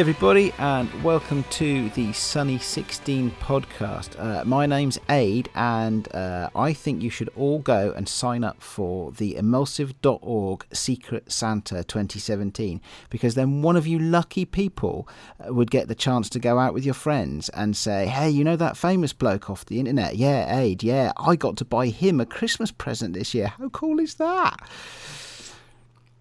Everybody, and welcome to the Sunny 16 podcast. Uh, my name's Aid, and uh, I think you should all go and sign up for the emulsive.org Secret Santa 2017 because then one of you lucky people uh, would get the chance to go out with your friends and say, Hey, you know that famous bloke off the internet? Yeah, Aid, yeah, I got to buy him a Christmas present this year. How cool is that?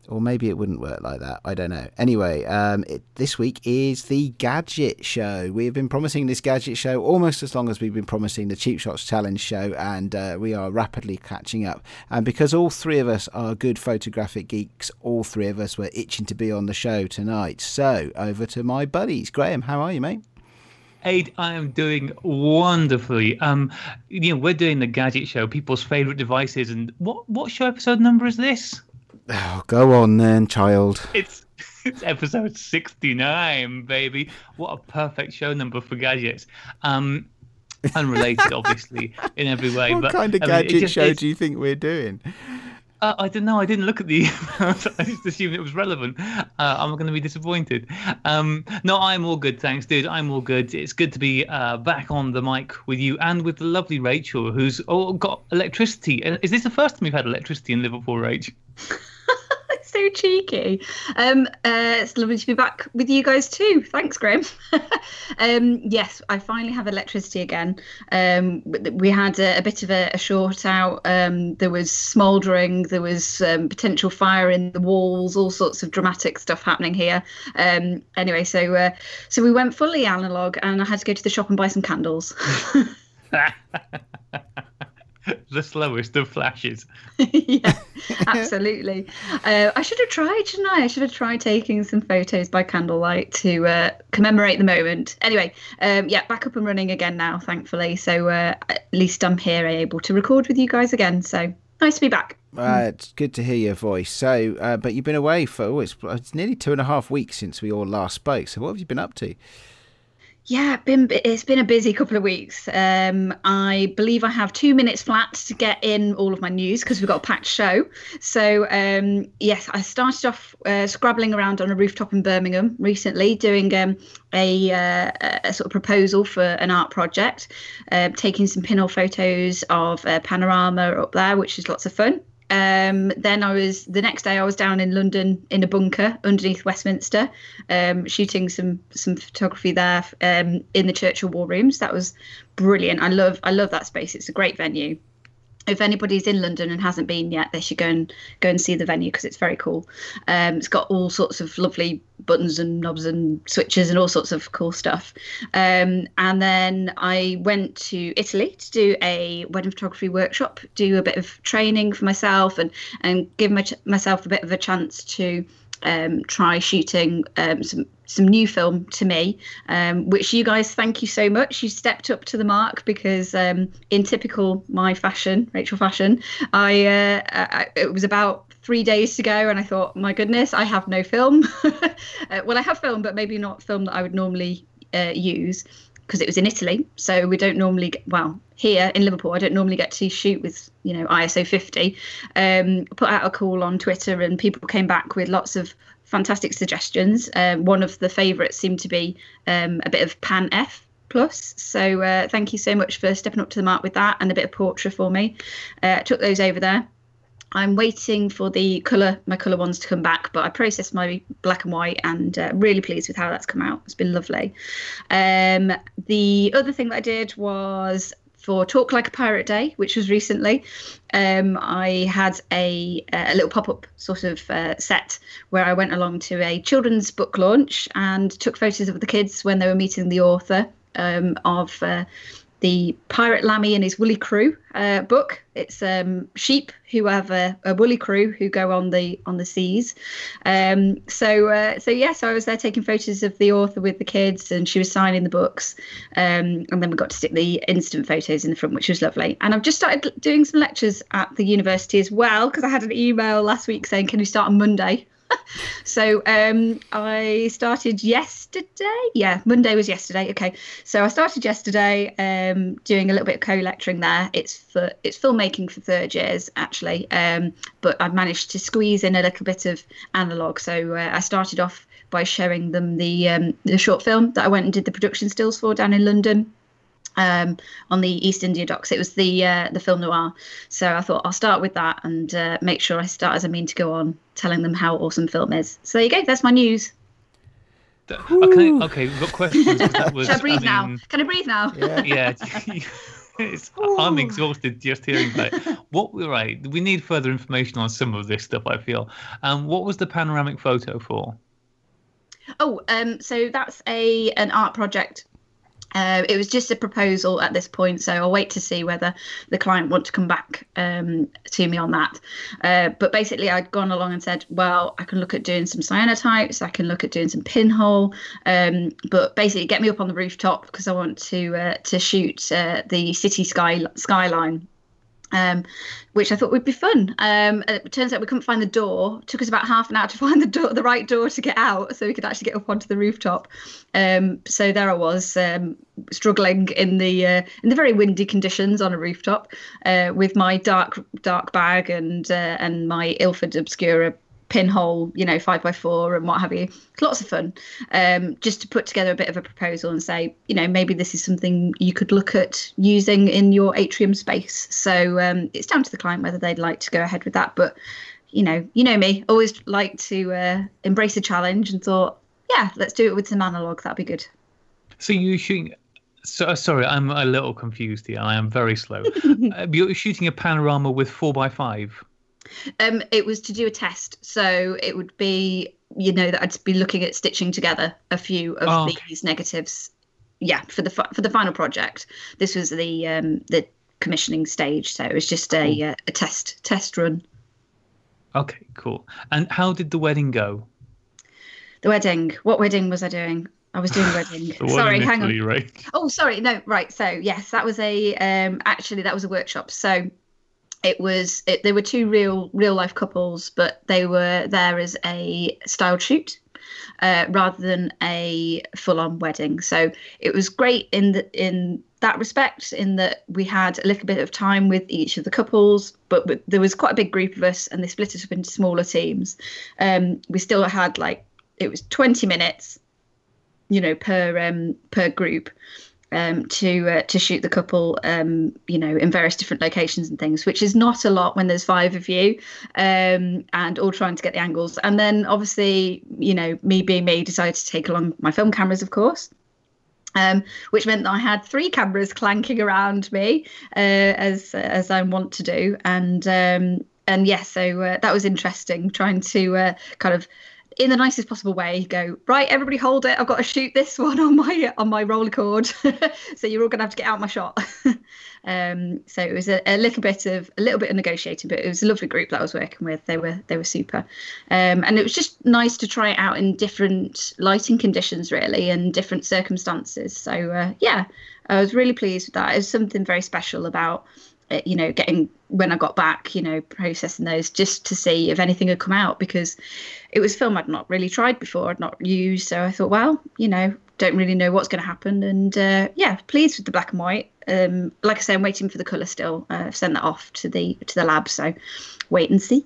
Or maybe it wouldn't work like that. I don't know. Anyway, um, it, this week is the Gadget Show. We have been promising this Gadget Show almost as long as we've been promising the Cheap Shots Challenge Show, and uh, we are rapidly catching up. And because all three of us are good photographic geeks, all three of us were itching to be on the show tonight. So over to my buddies. Graham, how are you, mate? Aid, I am doing wonderfully. Um, you know, we're doing the Gadget Show, people's favorite devices, and what what show episode number is this? Oh, go on then, child. It's it's episode sixty nine, baby. What a perfect show number for gadgets. Um, unrelated, obviously, in every way. What but, kind of I mean, gadget just- show do you think we're doing? Uh, I don't know. I didn't look at the. I just assumed it was relevant. Uh, I'm going to be disappointed. Um, no, I'm all good, thanks, dude. I'm all good. It's good to be uh, back on the mic with you and with the lovely Rachel, who's oh, got electricity. Uh, Is this the first time we've had electricity in Liverpool, Rach? so cheeky. Um, uh, it's lovely to be back with you guys too. Thanks, Graham. um, yes, I finally have electricity again. Um, we had a, a bit of a, a short out. Um, there was smouldering. There was um, potential fire in the walls. All sorts of dramatic stuff happening here. Um, anyway, so uh, so we went fully analog, and I had to go to the shop and buy some candles. the slowest of flashes. yeah, absolutely. Uh, I should have tried, shouldn't I? I should have tried taking some photos by candlelight to uh, commemorate the moment. Anyway, um, yeah, back up and running again now, thankfully. So uh, at least I'm here, able to record with you guys again. So nice to be back. Uh, it's good to hear your voice. So, uh, but you've been away for oh, it's, it's nearly two and a half weeks since we all last spoke. So, what have you been up to? Yeah, been it's been a busy couple of weeks. Um, I believe I have two minutes flat to get in all of my news because we've got a packed show. So um, yes, I started off uh, scrabbling around on a rooftop in Birmingham recently, doing um, a, uh, a sort of proposal for an art project, uh, taking some pinhole photos of uh, panorama up there, which is lots of fun. Um, then I was the next day I was down in London in a bunker underneath Westminster, um, shooting some some photography there um, in the Churchill War Rooms. That was brilliant. I love I love that space. It's a great venue. If anybody's in London and hasn't been yet, they should go and go and see the venue because it's very cool. Um, it's got all sorts of lovely buttons and knobs and switches and all sorts of cool stuff. Um, and then I went to Italy to do a wedding photography workshop, do a bit of training for myself, and and give my, myself a bit of a chance to um, try shooting um, some some new film to me, um, which you guys thank you so much. You stepped up to the mark because um, in typical my fashion, Rachel fashion, I, uh, I it was about three days to go, and I thought, my goodness, I have no film. uh, well, I have film, but maybe not film that I would normally uh, use because it was in Italy. So we don't normally get, well, here in Liverpool, I don't normally get to shoot with, you know, ISO 50. Um, put out a call on Twitter and people came back with lots of fantastic suggestions. Um, one of the favourites seemed to be um, a bit of Pan F plus. So uh, thank you so much for stepping up to the mark with that and a bit of portrait for me. Uh, took those over there. I'm waiting for the colour, my colour ones to come back, but I processed my black and white and uh, really pleased with how that's come out. It's been lovely. Um, the other thing that I did was for Talk Like a Pirate Day, which was recently. Um, I had a, a little pop up sort of uh, set where I went along to a children's book launch and took photos of the kids when they were meeting the author um, of. Uh, the Pirate Lammy and his Woolly Crew uh, book. It's um, sheep who have a, a, woolly crew who go on the on the seas. Um, so uh, so yeah, so I was there taking photos of the author with the kids, and she was signing the books. Um, and then we got to stick the instant photos in the front, which was lovely. And I've just started doing some lectures at the university as well because I had an email last week saying, "Can you start on Monday?" so um, I started yesterday. Yeah, Monday was yesterday. Okay, so I started yesterday um, doing a little bit of co-lecturing there. It's for it's filmmaking for third years actually, um, but I've managed to squeeze in a little bit of analog. So uh, I started off by showing them the um, the short film that I went and did the production stills for down in London um, on the East India Docks. It was the uh, the film noir. So I thought I'll start with that and uh, make sure I start as I mean to go on, telling them how awesome film is. So there you go. That's my news. Okay, okay, we've got questions. That was, Should I breathe I mean, now? Can I breathe now? Yeah. Yeah. I'm exhausted just hearing that. What we right? We need further information on some of this stuff. I feel. Um, what was the panoramic photo for? Oh, um, so that's a an art project. Uh, it was just a proposal at this point, so I'll wait to see whether the client want to come back um, to me on that. Uh, but basically, I'd gone along and said, well, I can look at doing some cyanotypes, I can look at doing some pinhole, um, but basically, get me up on the rooftop because I want to uh, to shoot uh, the city sky skyline um, which I thought would be fun. Um, it turns out we couldn't find the door. It took us about half an hour to find the door, the right door to get out, so we could actually get up onto the rooftop. Um, so there I was, um, struggling in the uh, in the very windy conditions on a rooftop uh, with my dark dark bag and uh, and my Ilford Obscura pinhole, you know, five by four and what have you. It's Lots of fun. Um, just to put together a bit of a proposal and say, you know, maybe this is something you could look at using in your atrium space. So um, it's down to the client whether they'd like to go ahead with that. But you know, you know me, always like to uh, embrace a challenge and thought, yeah, let's do it with some analog. That'd be good. So you shooting? So sorry, I'm a little confused here. I am very slow. uh, you're shooting a panorama with four by five. Um, it was to do a test, so it would be, you know, that I'd be looking at stitching together a few of Oh, okay. these negatives. Yeah, for the for the final project. This was the um, the commissioning stage, so it was just a uh, a test test run. Okay, cool. And how did the wedding go? The wedding. What wedding was I doing? I was doing a wedding. Sorry, hang on. Right? Oh, sorry. No, right. So yes, that was a um actually that was a workshop. So it was it, there were two real real life couples, but they were there as a styled shoot. Uh, rather than a full-on wedding, so it was great in the, in that respect. In that we had a little bit of time with each of the couples, but, but there was quite a big group of us, and they split us up into smaller teams. Um, we still had like it was 20 minutes you know per um per group um to uh, to shoot the couple um you know in various different locations and things which is not a lot when there's five of you um and all trying to get the angles. And then obviously you know me being me decided to take along my film cameras of course um, which meant that I had three cameras clanking around me, uh, as as I want to do, and um, and yeah, so uh, that was interesting, trying to uh, kind of in the nicest possible way go right everybody hold it. I've got to shoot this one on my on my Rolleicord. So you're all gonna have to get out my shot. Um so it was a, a little bit of a little bit of negotiating but it was a lovely group that i was working with. They were they were super. Um and it was just nice to try it out in different lighting conditions really and different circumstances. So uh, yeah i was really pleased with that. It was something very special about you know getting when i got back you know processing those just to see if anything had come out because it was film i'd not really tried before i'd not used. So i thought well you know don't really know what's going to happen. And uh, yeah pleased with the black and white. Um, like i say i'm waiting for the color still. Uh, i've sent that off to the to the lab. So wait and see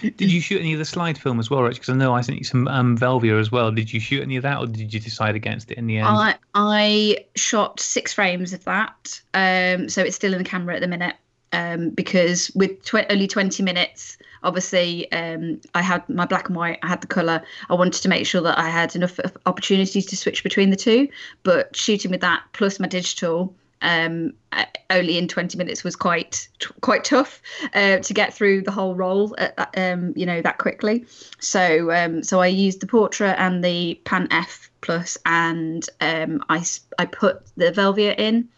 Did you shoot any of the slide film as well, Rich? Because I know I sent you some um, Velvia as well. Did you shoot any of that, or did you decide against it in the end? I I shot six frames of that, um, so it's still in the camera at the minute. Um, because with tw- only 20 minutes, obviously, um, I had my black and white, I had the color. I wanted to make sure that I had enough opportunities to switch between the two. But shooting with that plus my digital, um, only in 20 minutes was quite quite tough uh, to get through the whole roll, at, that- um, you know, that quickly. So um, so I used the Portrait and the Pan F plus, and um, I I put the Velvia in.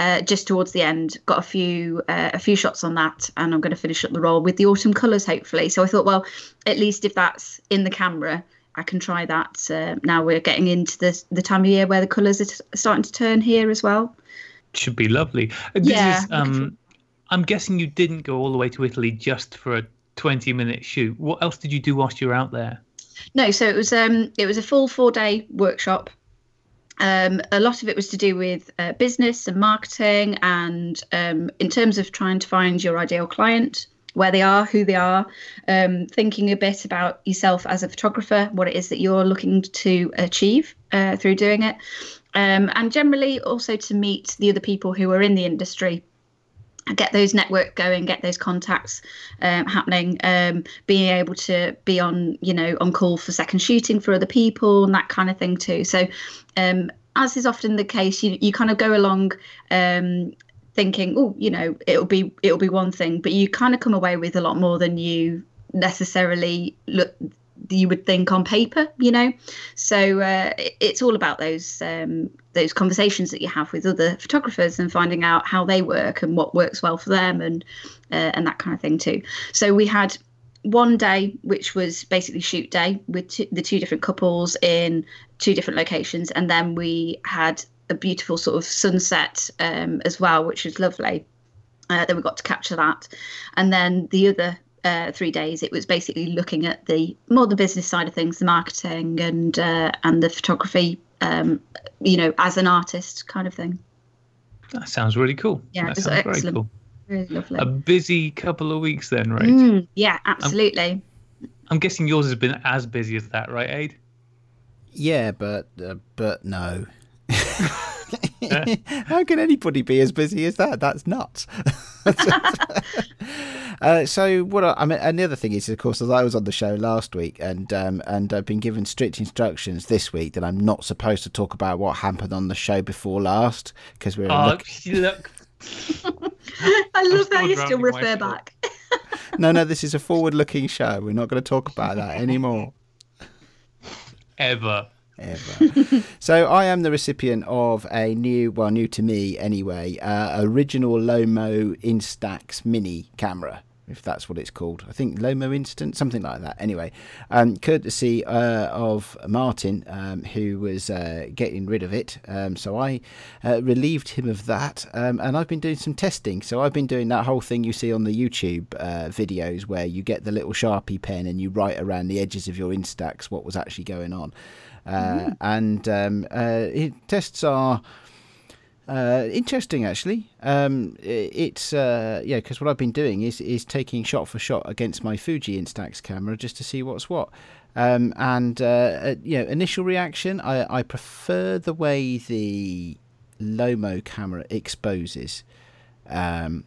Uh, just towards the end, got a few uh, a few shots on that, and I'm going to finish up the roll with the autumn colours, hopefully. So I thought, well, at least if that's in the camera, I can try that. Uh, now we're getting into the the time of year where the colours are t- starting to turn here as well. Should be lovely. This Yeah, is, um, I'm guessing you didn't go all the way to Italy just for a 20 minute shoot. What else did you do whilst you were out there? No, so it was um it was a full four day workshop. Um, a lot of it was to do with uh, business and marketing, and um, in terms of trying to find your ideal client, where they are, who they are, um, thinking a bit about yourself as a photographer, what it is that you're looking to achieve uh, through doing it, um, and generally also to meet the other people who are in the industry. Get those network going get those contacts um, happening um, being able to be on you know on call for second shooting for other people and that kind of thing too. So um, as is often the case you, you kind of go along um, thinking oh you know it'll be it'll be one thing but you kind of come away with a lot more than you necessarily look you would think on paper you know? So uh, it's all about those um, those conversations that you have with other photographers and finding out how they work and what works well for them and uh, and that kind of thing too. So we had one day which was basically shoot day with two, the two different couples in two different locations. And then we had a beautiful sort of sunset um, as well which was lovely. Uh, then we got to capture that. And then the other uh, three days, it was basically looking at the more the business side of things, the marketing and uh, and the photography, um, you know, as an artist kind of thing. That sounds really cool. Yeah, that sounds excellent. very cool. Really lovely. A busy couple of weeks then, right? Mm, yeah, absolutely. I'm guessing yours has been as busy as that, right, Aid? Yeah, but uh, but no. How can anybody be as busy as that? That's nuts. uh, so what I, I mean, and the other thing is, of course, as I was on the show last week, and um, and I've been given strict instructions this week that I'm not supposed to talk about what happened on the show before last because we're Oh, look- look. I love still that you still drowning in my refer back. no, no, this is a forward-looking show. We're not going to talk about that anymore. Ever. Ever. so I am the recipient of a new, well, new to me anyway, uh, original Lomo Instax Mini camera. If that's what it's called, I think Lomo Instant, something like that. Anyway, um, courtesy uh, of Martin, um, who was uh, getting rid of it. Um, so I uh, relieved him of that, um, and I've been doing some testing. So I've been doing that whole thing you see on the YouTube uh, videos where you get the little Sharpie pen and you write around the edges of your Instax what was actually going on. Uh, and um, uh, it, tests are uh, interesting, actually. Um, it's uh, yeah, because what I've been doing is is taking shot for shot against my Fuji Instax camera just to see what's what. Um, and uh, uh, you know, initial reaction, I, I prefer the way the Lomo camera exposes. Um,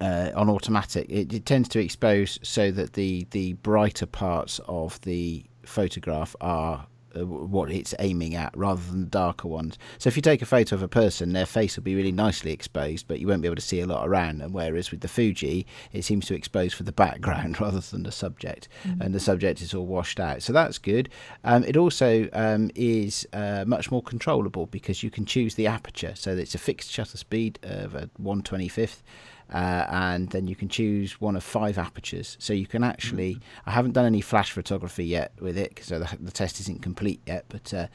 uh, on automatic, it, it tends to expose so that the the brighter parts of the photograph are uh, what it's aiming at rather than the darker ones. So if you take a photo of a person, their face will be really nicely exposed, but you won't be able to see a lot around. And whereas with the Fuji, it seems to expose for the background rather than the subject, and the subject is all washed out. So that's good. Um, it also um, is uh, much more controllable because you can choose the aperture, so that it's a fixed shutter speed of a 125th uh, and then you can choose one of five apertures. So you can actually. I haven't done any flash photography yet with it because the, the test isn't complete yet. But uh,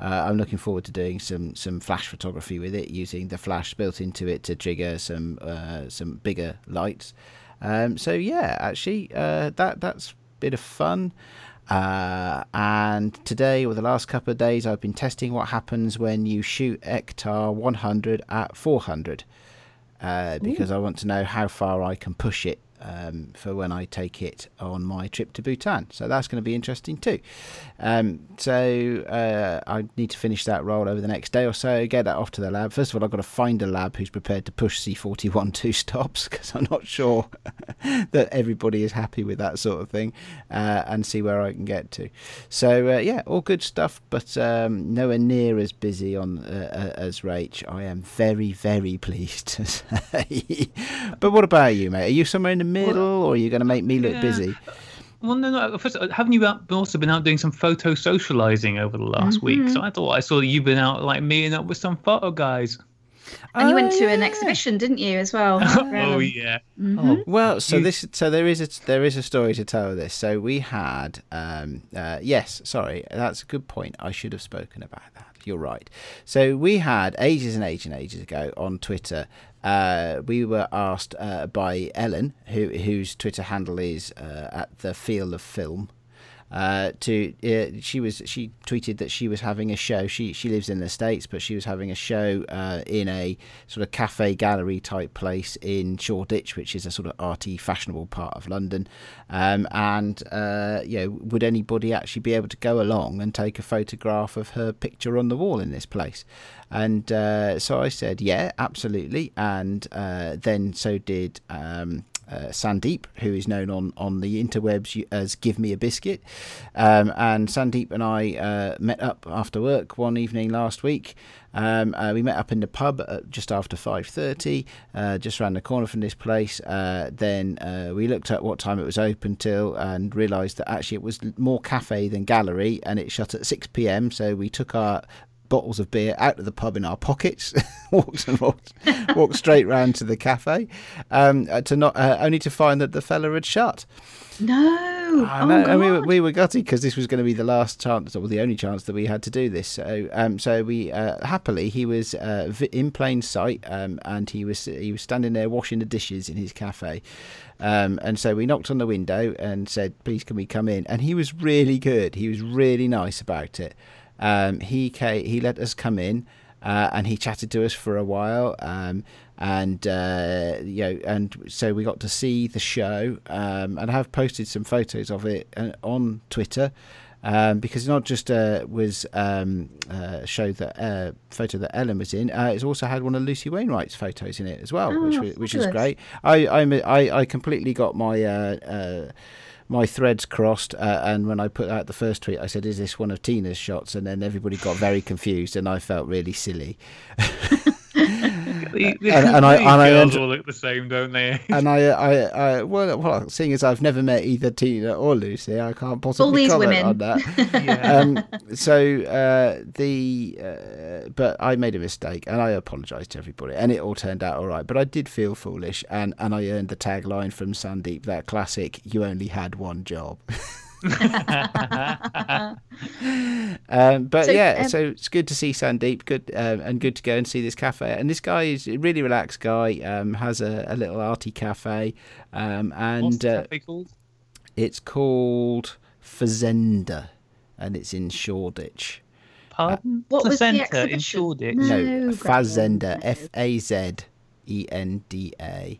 uh, I'm looking forward to doing some some flash photography with it using the flash built into it to trigger some uh, some bigger lights. Um, so yeah, actually, uh, that that's a bit of fun. Uh, and today, or the last couple of days, I've been testing what happens when you shoot Ektar 100 at 400 uh, because I want to know how far I can push it um, for when I take it on my trip to Bhutan. So that's going to be interesting too. Um, so uh, I need to finish that roll over the next day or so, get that off to the lab. First of all, I've got to find a lab who's prepared to push C41 two stops because I'm not sure that everybody is happy with that sort of thing uh, and see where I can get to. So uh, yeah, all good stuff, but um, nowhere near as busy on uh, uh, as Rach. I am very, very pleased to say. but what about you, mate? Are you somewhere in the middle, or are you going to make me look Yeah. busy? Well, no, no. Uh, first, haven't you uh, also been out doing some photo socializing over the last week? Mm-hmm. So I thought I saw you've been out like meeting up with some photo guys. And you went Oh, to an oh, exhibition, didn't you, as well? oh um, yeah. Mm-hmm. Oh, Well, so this so there is a there is a story to tell of this. So we had um uh, yes, sorry, that's a good point. I should have spoken about that. You're right. So we had ages and ages and ages ago on Twitter. Uh, we were asked uh, by Ellen, who whose Twitter handle is uh, at the feel of film. Uh, to uh, she was she tweeted that she was having a show. She she lives in the states, but she was having a show uh, in a sort of cafe gallery type place in Shoreditch, which is a sort of arty, fashionable part of London. Um, and uh, you know, would anybody actually be able to go along and take a photograph of her picture on the wall in this place? And uh, so I said, yeah, absolutely. And uh, then so did um, Sandeep, who is known on, on the interwebs as Give Me a Biscuit. Um, and Sandeep and I uh, met up after work one evening last week. Um, uh, we met up in the pub just after 5.30, uh, just around the corner from this place. Uh, then uh, we looked at what time it was open till and realised that actually it was more cafe than gallery and it shut at 6pm. So we took our bottles of beer out of the pub in our pockets, walked and walked, walked straight round to the cafe, um, uh, to not uh, only to find that the fella had shut. No, I know. Oh, and we were we were gutted because this was going to be the last chance, or the only chance that we had to do this. So, um, so we uh, happily he was uh, in plain sight, um, and he was he was standing there washing the dishes in his cafe. Um, and so we knocked on the window and said, "Please, can we come in?" And he was really good. He was really nice about it. Um, he came, he let us come in, uh, and he chatted to us for a while. Um, and uh, you know, and so we got to see the show, um, and I have posted some photos of it uh, on Twitter. Um, because not just uh, was um, uh, show that uh, photo that Ellen was in, uh, it's also had one of Lucy Wainwright's photos in it as well, Oh, which which is great. I I I completely got my. My threads crossed, uh, and when I put out the first tweet, I said, "Is this one of Tina's shots?" And then everybody got very confused, and I felt really silly. The, the, And- and I- these and I girls end- all look the same, don't they? and I, I, I, well, well, seeing as I've never met either Tina or Lucy, I can't possibly all these comment women. on that. yeah. um, so uh, the, uh, but I made a mistake, and I apologise to everybody, and it all turned out all right. But I did feel foolish, and and I earned the tagline from Sandeep, that classic: "You only had one job." Um, but So, yeah, um, so it's good to see Sandeep, good um, and good to go and see this cafe. And this guy is a really relaxed guy. Um, has a, a little arty cafe, um, What's and the uh, cafe called? it's called Fazenda, and it's in Shoreditch. Pardon? What was the Placenta in exhibition? Shoreditch. No. No, Fazenda. F A Z E N D A.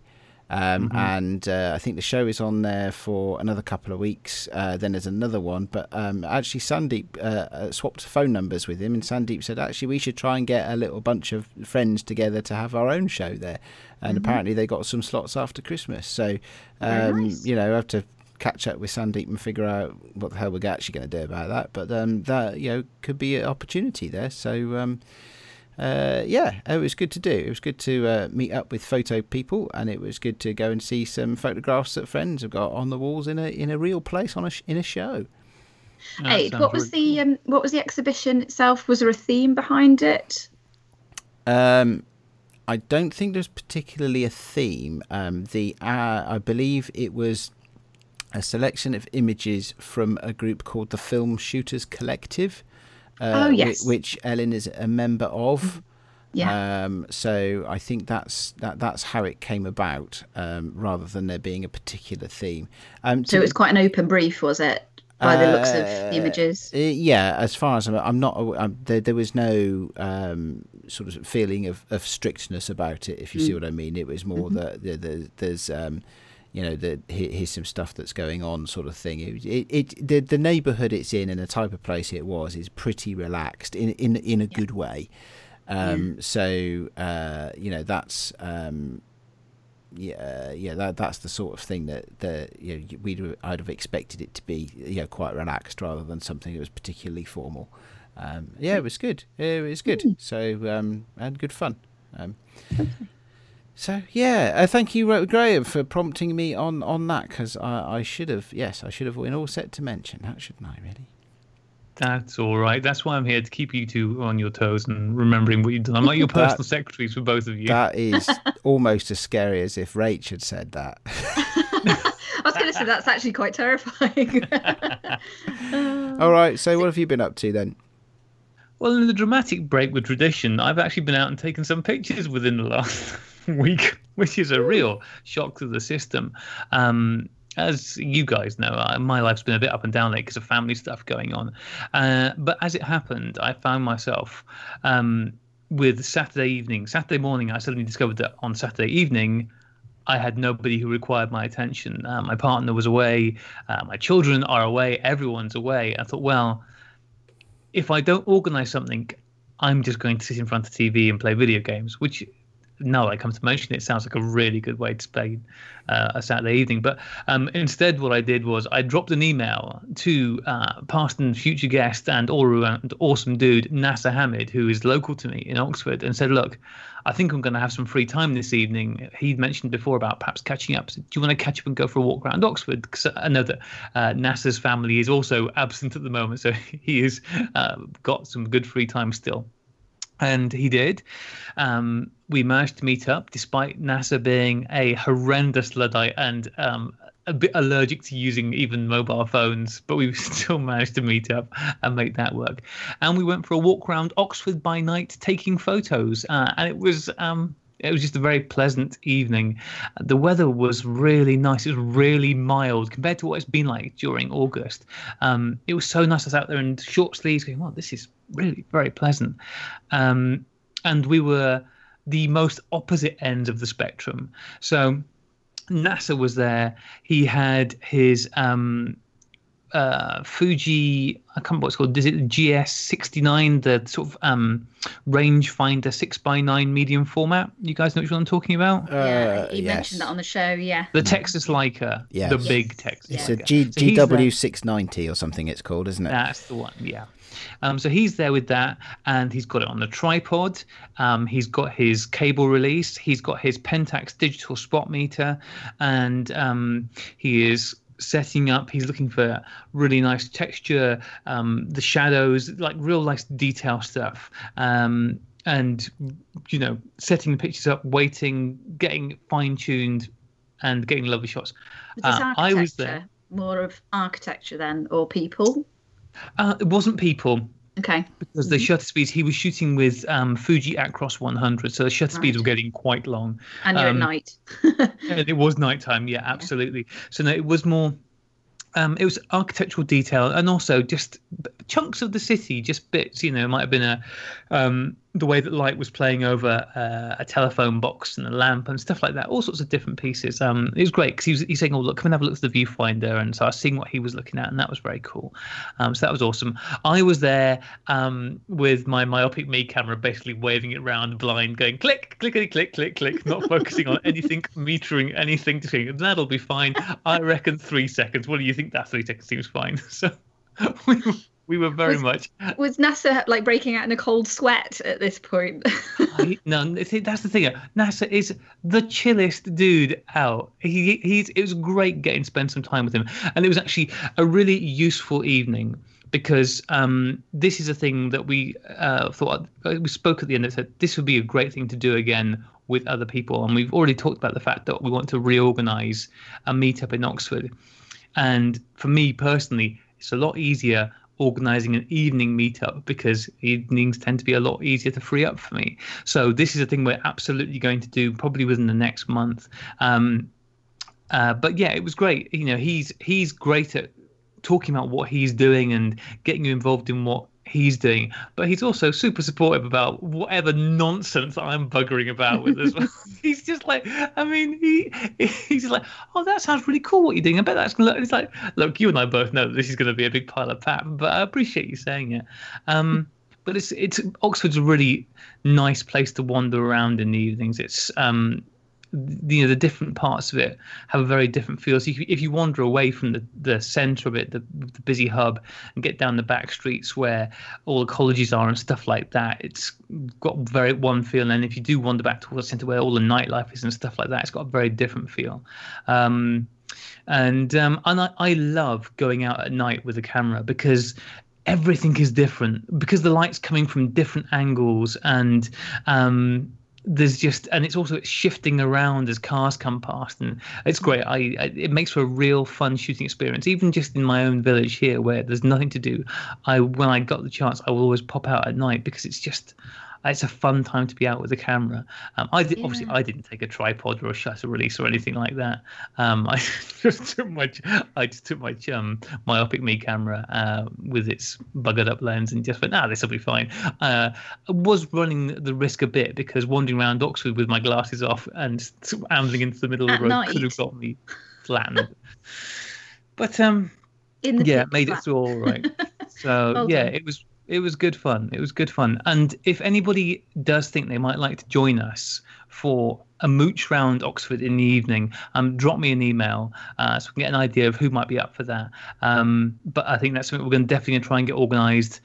Um, And uh, I think the show is on there for another couple of weeks. Uh, then there's another one. But um, actually, Sandeep uh, uh, swapped phone numbers with him, and Sandeep said, actually, we should try and get a little bunch of friends together to have our own show there. And apparently, they got some slots after Christmas. So, um, nice. you know, I have to catch up with Sandeep and figure out what the hell we're actually going to do about that. But um, that, you know, could be an opportunity there. So, um, uh, yeah, it was good to do. It was good to uh, meet up with photo people, and it was good to go and see some photographs that friends have got on the walls in a in a real place on a sh- in a show. That Aid, sounds what was really the um, what was the exhibition itself? Was there a theme behind it? Um, I don't think there's particularly a theme. Um, the uh, I believe it was a selection of images from a group called the Film Shooters Collective. Uh, Oh, yes. which Ellen is a member of. Yeah. Um, so I think that's that that's how it came about, um, rather than there being a particular theme. Um, so it was quite an open brief, was it? By the looks of the Uh, images. Uh, yeah, as far as I'm, I'm not, um, there, there was no um, sort of feeling of, of strictness about it. If you Mm. see what I mean, it was more Mm-hmm. that the, the, there's, um, you know, the, here- here's some stuff that's going on, sort of thing. It, it, it the, the neighbourhood it's in and the type of place it was is pretty relaxed in in in a good way. Um, So uh, you know that's. Um, yeah, yeah, that that's the sort of thing that that you know we'd I'd have expected it to be, you know, quite relaxed rather than something that was particularly formal. Um, yeah, it was good. It was good. So um, and good fun. So yeah, uh, thank you, Graham, for prompting me on on that because I, I should have yes I should have been all set to mention that shouldn't I really? That's all right. That's why I'm here to keep you two on your toes and remembering what you've done. I'm like your That- personal secretaries for both of you. That is almost as scary as if Rach had said that. I was going to say that's actually quite terrifying. all right, so what have you been up to then? Well, in the dramatic break with tradition, I've actually been out and taken some pictures within the last week, which is a real shock to the system. Um, as you guys know, uh, my life's been a bit up and down lately because of family stuff going on. Uh, but as it happened, I found myself um, with Saturday evening, Saturday morning. I suddenly discovered that on Saturday evening, I had nobody who required my attention. Uh, my partner was away, uh, my children are away, everyone's away. I thought, well, if I don't organize something, I'm just going to sit in front of TV and play video games, which now I come to mention it, sounds like a really good way to spend uh, a Saturday evening. But um, instead, what I did was I dropped an email to uh, past and future guest and all around awesome dude Nasser Hamid, who is local to me in Oxford, and said, "Look, I think I'm going to have some free time this evening." He'd mentioned before about perhaps catching up. So, Do you want to catch up and go for a walk around Oxford? Because I know that uh, Nasser's family is also absent at the moment, so he has uh, got some good free time still and he did. Um, we managed to meet up, despite Nasser being a horrendous luddite and um, a bit allergic to using even mobile phones, but we still managed to meet up and make that work. And we went for a walk around Oxford by night, taking photos, uh, and it was. Um, it was just a very pleasant evening. The weather was really nice. It was really mild compared to what it's been like during August. Um, it was so nice. I was out there in short sleeves, going, "Wow, this is really very pleasant." Um, and we were the most opposite ends of the spectrum. So Nasser was there. He had his um, uh, Fuji, I can't remember what it's called. Is it GS69, the sort of um, rangefinder six x nine medium format? You guys know which one I'm talking about? yeah, Uh, you yes. mentioned that on the show. Yeah. the Texas Leica, Yes. the Yes. big Texas. It's a Leica. G- So. GW690 or something it's called, isn't it? That's the one, yeah. Um, so he's there with that, and he's got it on the tripod. Um, he's got his cable release. He's got his Pentax digital spot meter, and um, he is setting up. He's looking for really nice texture, um, the shadows, like real nice detail stuff. Um, and you know, setting the pictures up, waiting, getting fine tuned, and getting lovely shots. Uh, I was there. More of architecture then, or people? Uh, it wasn't people. Okay. because the shutter speeds he was shooting with um, Fuji Acros 100, so the shutter speeds were getting quite long. And you're Um, at night. And it was nighttime, yeah, absolutely. So no, it was more. Um, it was architectural detail and also just chunks of the city, just bits. You know, it might have been a um, the way that light was playing over uh, a telephone box and a lamp and stuff like that. All sorts of different pieces. Um, it was great because he was he's saying, "Oh, look, come and have a look at the viewfinder," and so I was seeing what he was looking at, and that was very cool. Um, so that was awesome. I was there um, with my myopic me camera, basically waving it around blind, going click, clickety, click, click, click, not focusing on anything, metering anything, to that'll be fine. I reckon three seconds. What do you think? That three seconds seems fine. So we were very Was- much Was Nasser like breaking out in a cold sweat at this point? I, no, see, that's the thing. Nasser is the chillest dude out. He he's it was great getting to spend some time with him, and it was actually a really useful evening because um, this is a thing that we uh, thought we spoke at the end and said this would be a great thing to do again with other people, and we've already talked about the fact that we want to reorganize a meetup in Oxford, and for me personally, it's a lot easier organizing an evening meetup because evenings tend to be a lot easier to free up for me. So this is a thing we're absolutely going to do probably within the next month. Um, uh, but yeah, it was great. You know, he's he's great at talking about what he's doing and getting you involved in what he's doing. But he's also super supportive about whatever nonsense I'm buggering about with as well. he's just like, I mean, he he's just like, oh, that sounds really cool what you're doing. I bet that's gonna. Look. It's like, look, you and I both know this is going to be a big pile of pap, but I appreciate you saying it. Um, but it's it's Oxford's a really nice place to wander around in the evenings. It's um, you know the different parts of it have a very different feel. So if you, wander away from the, the centre of it, the, the busy hub, and get down the back streets where all the colleges are and stuff like that, it's got very one feel. And if you do wander back towards the centre where all the nightlife is and stuff like that, it's got a very different feel. Um, and um, and I, I love going out at night with a camera because everything is different because the light's coming from different angles and um, there's just and it's also shifting around as cars come past and it's hmm. great. I, I it makes for a real fun shooting experience even just in my own village here where there's nothing to do. I when i got the chance i will always pop out at night because it's just it's a fun time to be out with a camera. Um, I did, yeah. obviously I didn't take a tripod or a shutter release or anything like that. Um, I just took my I just took my um, myopic me camera uh, with its buggered up lens and just went, ah, this will be fine. Uh, I was running the risk a bit because wandering around Oxford with my glasses off and ambling into the middle At of the road night. could have got me flattened. but um, In the yeah, made it through all right. So yeah, it was it was good fun. It was good fun. And if anybody does think they might like to join us for a mooch round Oxford in the evening, um, drop me an email uh, so we can get an idea of who might be up for that. Um, but I think that's something we're going to definitely try and get organised,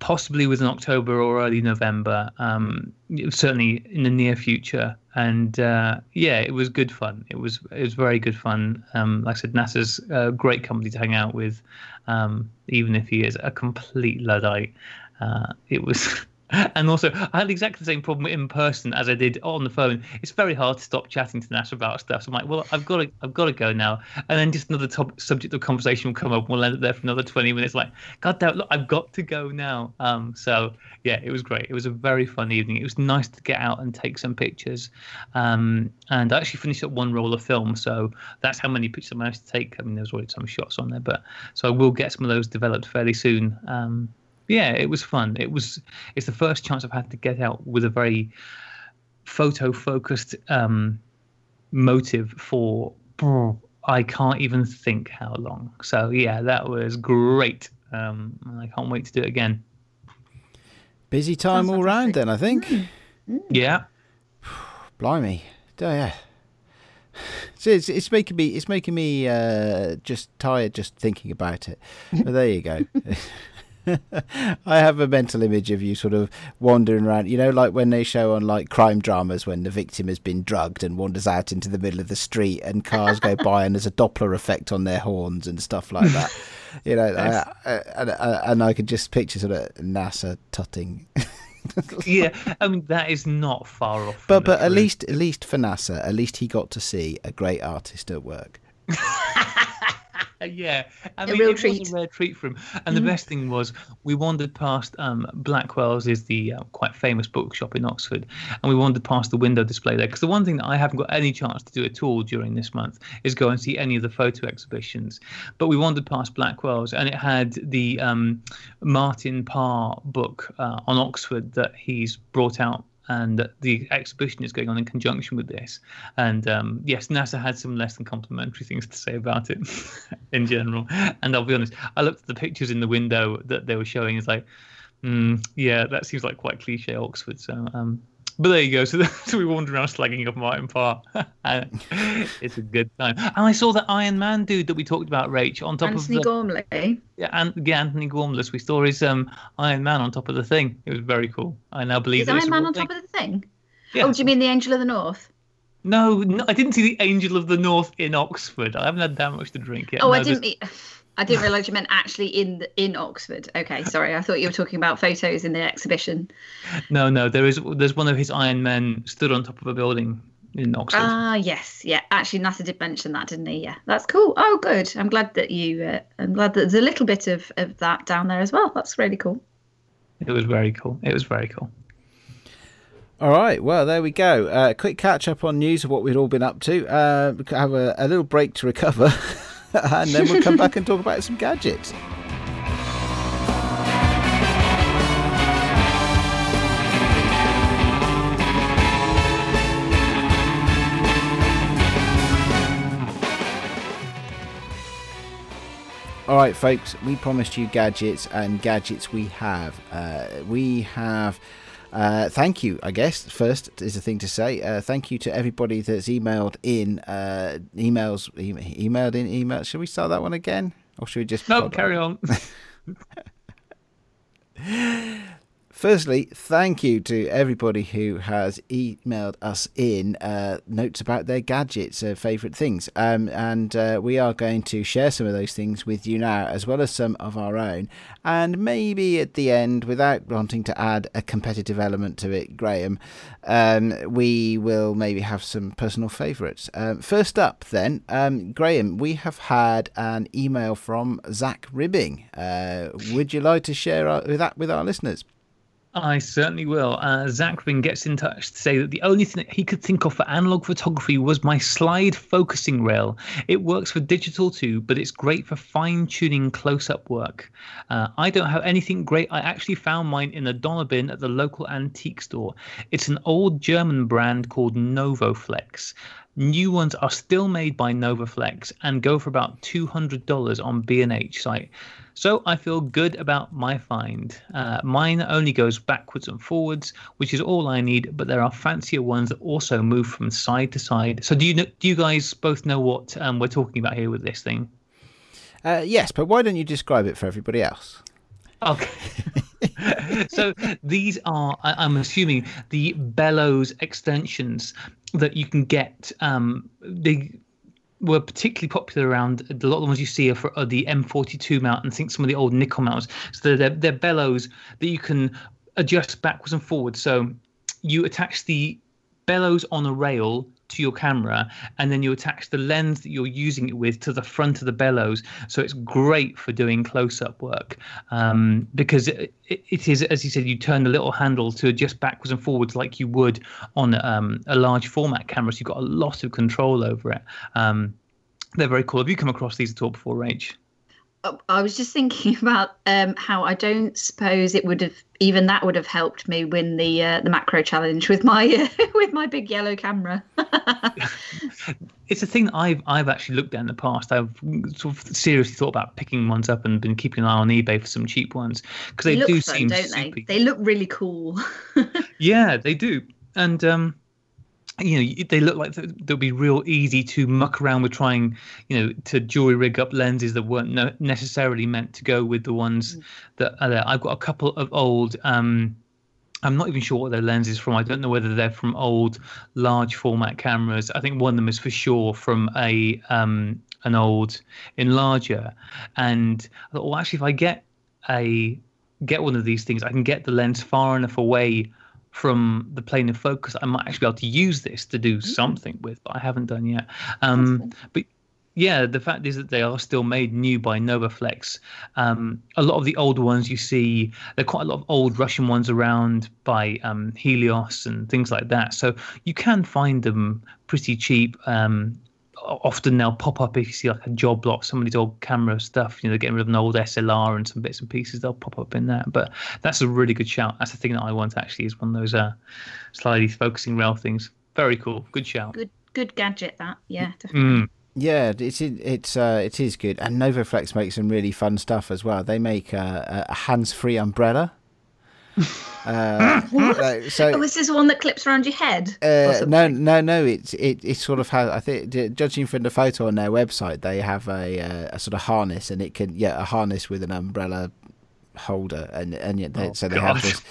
possibly within October or early November. Um, certainly in the near future. And uh, yeah, it was good fun. It was it was very good fun. Um, like I said, Nasser's a great company to hang out with, um, even if he is a complete luddite. Uh, it was. And also, I had exactly the same problem in person as I did on the phone. It's very hard to stop chatting to Nasser about stuff. So I'm like, well, I've got to, I've got to go now. And then just another top subject of conversation will come up. and We'll end up there for another 20 minutes. Like, God damn, look, I've got to go now. Um, so yeah, it was great. It was a very fun evening. It was nice to get out and take some pictures. Um, and I actually finished up one roll of film, so that's how many pictures I managed to take. I mean, there's already some shots on there, but so I will get some of those developed fairly soon. Um, yeah, it was fun. It was. It's the first chance I've had to get out with a very photo focused um, motive for. I can't even think how long. So yeah, that was great. Um, and I can't wait to do it again. Busy time all round then, I think. Yeah. Blimey. Oh, yeah. So it's, it's making me it's making me uh, just tired just thinking about it. But there you go. I have a mental image of you sort of wandering around, you know, like when they show on like crime dramas when the victim has been drugged and wanders out into the middle of the street and cars go by and there's a Doppler effect on their horns and stuff like that. You know, Yes. I, I, and, uh, and I could just picture sort of Nasser tutting. yeah, I mean that is not far off. But but at least at least for Nasser, at least he got to see a great artist at work. yeah, I A mean, real it treat. was a rare treat for him. And the best thing was, we wandered past um, Blackwell's, is the uh, quite famous bookshop in Oxford, and we wandered past the window display there. Because the one thing that I haven't got any chance to do at all during this month is go and see any of the photo exhibitions. But we wandered past Blackwell's, and it had the um, Martin Parr book uh, on Oxford that he's brought out and the exhibition is going on in conjunction with this. And um, yes, Nasser had some less than complimentary things to say about it in general. And I'll be honest, I looked at the pictures in the window that they were showing. It's like, mm, yeah, that seems like quite cliche Oxford. So, um, but there you go. So, so we wander around slagging off Martin Parr. It's a good time. And I saw that Iron Man dude that we talked about, Rach, on top Anthony of the Gormley. yeah, and yeah, Anthony Gormless. We saw his um, Iron Man on top of the thing. It was very cool. I now believe Is Iron Man on thing. top of the thing? Yeah. Oh, do you mean the Angel of the North? No, no, I didn't see the Angel of the North in Oxford. I haven't had that much to drink yet. Oh, No, I didn't. I didn't realise you meant actually in the, in Oxford. Okay, sorry. I thought you were talking about photos in the exhibition. No, no, there is. There's one of his Iron Men stood on top of a building in Oxford. Ah, yes, yeah. Actually, Nasser did mention that, didn't he? Yeah, that's cool. Oh, good. I'm glad that you. Uh, I'm glad that there's a little bit of of that down there as well. That's really cool. it was very cool. It was very cool. All right, well there we go. Uh, quick catch up on news of what we'd all been up to. Uh, have a, a little break to recover, and then we'll come back and talk about some gadgets. All right, folks, we promised you gadgets, and gadgets we have. Uh, we have. Uh, thank you, I guess. First is the thing to say. Uh, thank you to everybody that's emailed in uh, emails. E- emailed in emails. Should we start that one again, or should we just? No, carry on. Firstly, thank you to everybody who has emailed us in uh, notes about their gadgets, uh, favourite things. Um, and uh, we are going to share some of those things with you now, as well as some of our own. And maybe at the end, without wanting to add a competitive element to it, Graham, um, we will maybe have some personal favourites. Um, first up, then, um, Graham, we have had an email from Zach Ribbing. Uh, would you like to share our, that with our listeners? I certainly will. Uh, Zachrin gets in touch to say that the only thing that he could think of for analog photography was my slide focusing rail. It works for digital too, but it's great for fine tuning close up work. Uh, I don't have anything great. I actually found mine in a dollar bin at the local antique store. It's an old German brand called Novoflex. New ones are still made by Novoflex and go for about $200 on B&H site. So I feel good about my find. Uh, mine only goes backwards and forwards, which is all I need. But there are fancier ones that also move from side to side. So do you know, do you guys both know what um, we're talking about here with this thing? Uh, yes, but why don't you describe it for everybody else? Okay. so these are, I, am assuming, the bellows extensions that you can get. Um, they were particularly popular around a lot of the ones you see are, for, are the M42 mount and I think some of the old Nikon mounts. So they're, they're bellows that you can adjust backwards and forwards. So you attach the bellows on a rail to your camera and then you attach the lens that you're using it with to the front of the bellows. So it's great for doing close-up work um, because it, it is as you said you turn the little handle to adjust backwards and forwards like you would on um, a large format camera so you've got a lot of control over it. Um, they're very cool. Have you come across these at all before Rach? I was just thinking about um, how I don't suppose it would have even that would have helped me win the uh, the macro challenge with my uh, with my big yellow camera. it's a thing that I've I've actually looked at in the past. I've sort of seriously thought about picking ones up and been keeping an eye on eBay for some cheap ones because they, they do fun, seem don't they? They look really cool. yeah, they do, and um, you know they look like they'll be real easy to muck around with trying you know to jury rig up lenses that weren't necessarily meant to go with the ones mm. that are there. I've got a couple of old um i'm not even sure what their lens is from. I don't know whether they're from old large format cameras. I think one of them is for sure from a um an old enlarger. And I thought, well actually if i get a get one of these things i can get the lens far enough away from the plane of focus, I might actually be able to use this to do mm-hmm. something with, but I haven't done yet. Um, but yeah, the fact is that they are still made new by Novoflex. Um, a lot of the older ones you see, there are quite a lot of old Russian ones around by um, Helios and things like that. So you can find them pretty cheap. Um, often they'll pop up if you see like a job lot, somebody's old camera stuff, you know, getting rid of an old SLR and some bits and pieces, they'll pop up in that. But that's a really good shout. That's the thing that I want actually is one of those uh, slidey focusing rail things. Very cool. Good shout. Good, good gadget. That yeah. Definitely. Mm. Yeah, it's it's uh, it is good, and Novoflex makes some really fun stuff as well. They make a, a hands-free umbrella uh, so oh, is this one that clips around your head? Uh, no, no, no. It's it, it sort of has. I think judging from the photo on their website, they have a, uh, a sort of harness, and it can yeah a harness with an umbrella holder, and and yet they, oh, so they have this.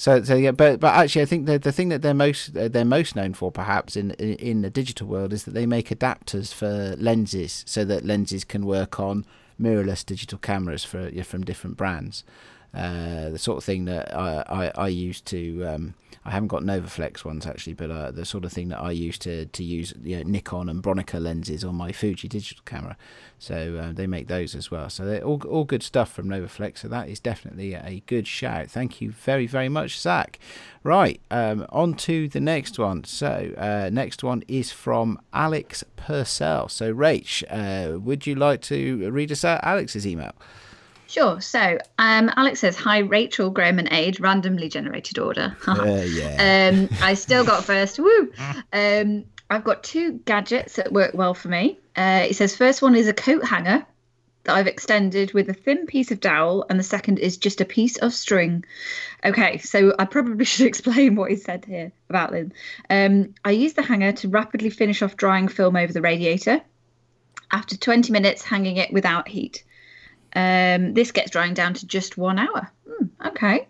So, so yeah, but but actually, I think the the thing that they're most they're most known for, perhaps in in the digital world, is that they make adapters for lenses, so that lenses can work on mirrorless digital cameras for from different brands. Uh, the sort of thing that I, I, I used to. Um, I haven't got Novoflex ones actually, but uh, the sort of thing that I used to to use you know, Nikon and Bronica lenses on my Fuji digital camera. So uh, they make those as well. So they're all all good stuff from Novoflex. So that is definitely a good shout. Thank you very very much, Zach. Right, um, on to the next one. So uh, next one is from Alex Purcell. So Rach, uh, would you like to read us out Alex's email? Sure. So um, Alex says, Hi, Rachel, Graham, and Aid, randomly generated order. uh, yeah. Um, I still got first. Woo. Um, I've got two gadgets that work well for me. Uh, it says, First one is a coat hanger that I've extended with a thin piece of dowel, and the second is just a piece of string. Okay, so I probably should explain what he said here about them. Um, I use the hanger to rapidly finish off drying film over the radiator. After 20 minutes, hanging it without heat. Um, this gets drying down to just one hour. Hmm, okay.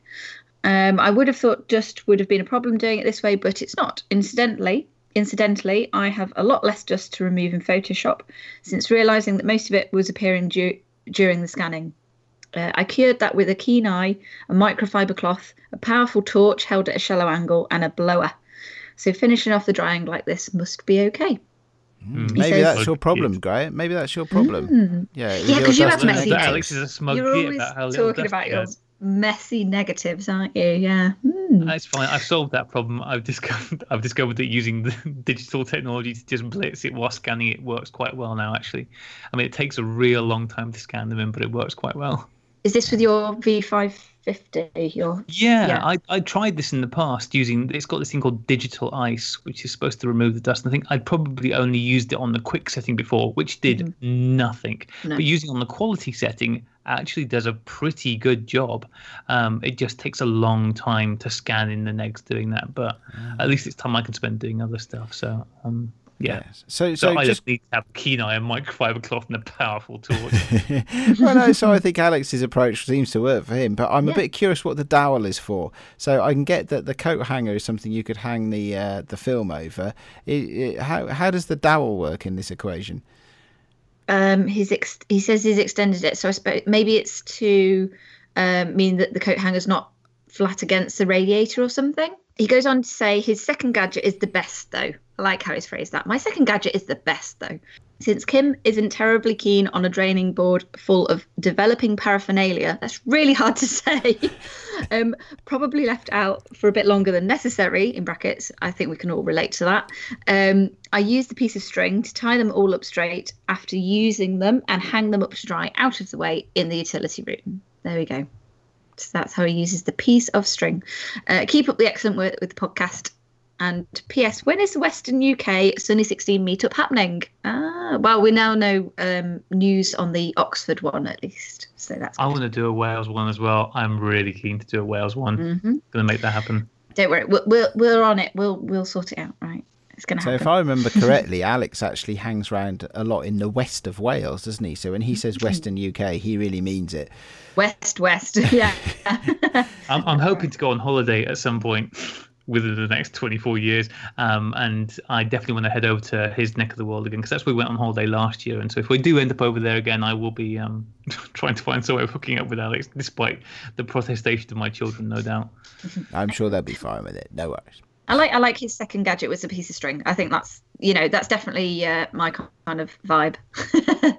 Um, I would have thought dust would have been a problem doing it this way, but it's not. Incidentally, incidentally, I have a lot less dust to remove in Photoshop since realizing that most of it was appearing du- during the scanning. Uh, I cured that with a keen eye, a microfiber cloth, a powerful torch held at a shallow angle, and a blower. So finishing off the drying like this must be okay. Mm. Maybe says, that's your problem, Graham. Maybe that's your problem. Mm. Yeah, yeah, because you have messy. Alex is a smug You're always talking about your messy negatives, aren't you? Yeah. Mm. That's fine. I've solved that problem. I've discovered I've discovered that using the digital technology to just blitz it while scanning it works quite well now. Actually, I mean it takes a real long time to scan them in, but it works quite well. Is this with your V550? Your yeah, yeah, I I tried this in the past using. It's got this thing called digital ice, which is supposed to remove the dust. And I think I'd probably only used it on the quick setting before, which did mm-hmm. nothing. No. But using on the quality setting, actually does a pretty good job. Um, it just takes a long time to scan in the negs doing that, but mm. at least it's time I can spend doing other stuff. So um, yeah. Yes. So, so, so I just need to have keen eye, a microfiber cloth, and a powerful torch. well, no, so I think Alex's approach seems to work for him, but I'm yeah. a bit curious what the dowel is for. So I can get that the coat hanger is something you could hang the uh, the film over. It, it, how how does the dowel work in this equation? um, he's ex- he says he's extended it. So I suppose maybe it's to um, mean that the coat hanger's not flat against the radiator or something. He goes on to say his second gadget is the best, though. I like how he's phrased that. My second gadget is the best, though. Since Kim isn't terribly keen on a draining board full of developing paraphernalia, that's really hard to say, um, probably left out for a bit longer than necessary, in brackets, I think we can all relate to that. Um, I use the piece of string to tie them all up straight after using them and hang them up to dry out of the way in the utility room. There we go. So that's how he uses the piece of string. Uh, keep up the excellent work with the podcast. And P.S. When is the Western UK Sunny 16 meetup happening? Ah, well, we now know um, news on the Oxford one at least. So that's. I want to do a Wales one as well. I'm really keen to do a Wales one. Mm-hmm. Going to make that happen. Don't worry, we're, we're, we're on it. We'll we'll sort it out. Right. It's going to so happen. So if I remember correctly, Alex actually hangs around a lot in the west of Wales, doesn't he? So when he says Western UK, he really means it. West, West, yeah. I'm, I'm hoping to go on holiday at some point within the next 24 years. Um, and I definitely want to head over to his neck of the world again because that's where we went on holiday last year. And so if we do end up over there again, I will be um, trying to find some way of hooking up with Alex, despite the protestation of my children, no doubt. I'm sure they'll be fine with it. No worries. I like I like his second gadget was a piece of string. I think that's you know that's definitely uh, my kind of vibe.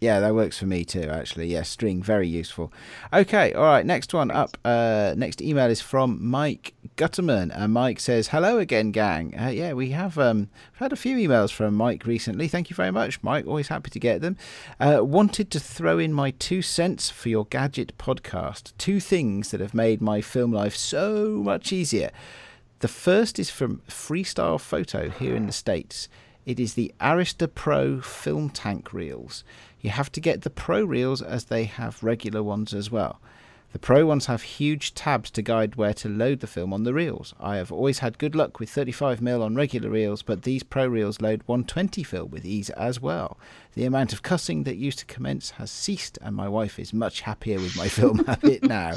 Yeah, that works for me too, actually. Yeah, string, very useful. Okay, all right, next one up. Uh, next email is from Mike Gutterman. And Mike says, Hello again, gang. Uh, yeah, we have um, had a few emails from Mike recently. Thank you very much, Mike. Always happy to get them. Uh, wanted to throw in my two cents for your gadget podcast. Two things that have made my film life so much easier. The first is from Freestyle Photo here in the States. It is the Arista Pro Film Tank Reels. You have to get the Pro reels as they have regular ones as well. The Pro ones have huge tabs to guide where to load the film on the reels. I have always had good luck with 35mm on regular reels, but these Pro reels load 120 film with ease as well. The amount of cussing that used to commence has ceased, and my wife is much happier with my film habit now.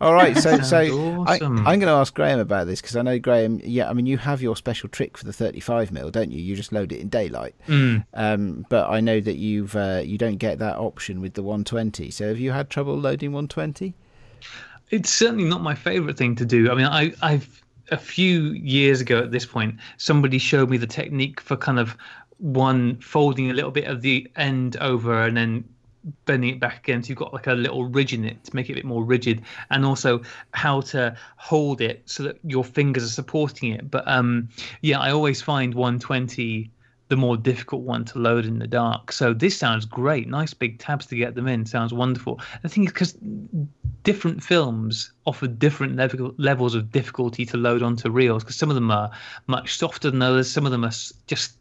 All right, so so awesome. I, am going to ask Graham about this because I know Graham. Yeah, I mean you have your special trick for the 35mm, don't you? You just load it in daylight. Mm. Um, but I know that you've uh, you don't get that option with the 120. So have you had trouble loading 120? It's certainly not my favorite thing to do. I mean, I, I've a few years ago at this point, somebody showed me the technique for kind of one folding a little bit of the end over and then bending it back again so you've got like a little ridge in it to make it a bit more rigid and also how to hold it so that your fingers are supporting it but um yeah i always find 120 the more difficult one to load in the dark. So this sounds great. Nice big tabs to get them in. Sounds wonderful. The thing is, because different films offer different level, levels of difficulty to load onto reels, because some of them are much softer than others. Some of them are just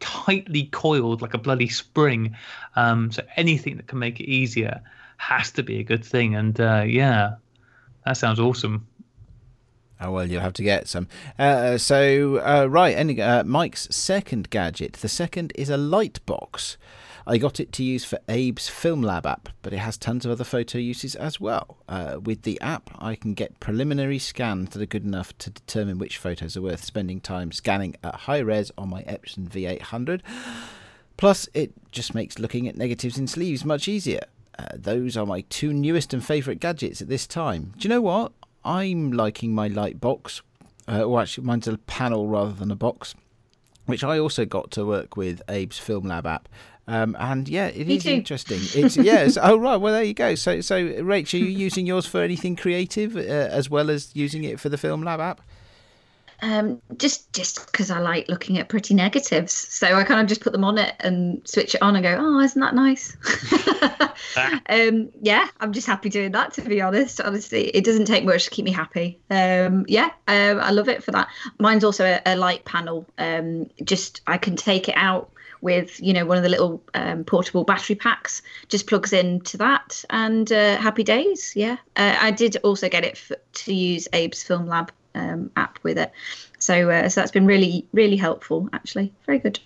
tightly coiled like a bloody spring. Um, so anything that can make it easier has to be a good thing. And uh, yeah, that sounds awesome. Oh well, you'll have to get some. Uh, so uh, right, any, uh, Mike's second gadget. The second is a light box. I got it to use for Abe's Film Lab app, but it has tons of other photo uses as well. Uh, with the app, I can get preliminary scans that are good enough to determine which photos are worth spending time scanning at high res on my Epson V800. Plus, it just makes looking at negatives in sleeves much easier. Uh, those are my two newest and favourite gadgets at this time. Do you know what? I'm liking my light box, uh, or actually, mine's a panel rather than a box, which I also got to work with Abe's Film Lab app. Um, and yeah, it Me is too. interesting. It's yes. oh right. Well, there you go. So so Rachel, are you using yours for anything creative uh, as well as using it for the Film Lab app? Um, just just because I like looking at pretty negatives, so I kind of just put them on it and switch it on and go, oh, isn't that nice? um, yeah, I'm just happy doing that. To be honest, honestly, it doesn't take much to keep me happy. Um, yeah, um, I love it for that. Mine's also a, a light panel. Um, just I can take it out with you know one of the little um, portable battery packs just plugs into that and uh, happy days yeah. Uh, i did also get it f- to use abe's film lab um, app with it. So uh, so that's been really really helpful actually. Very good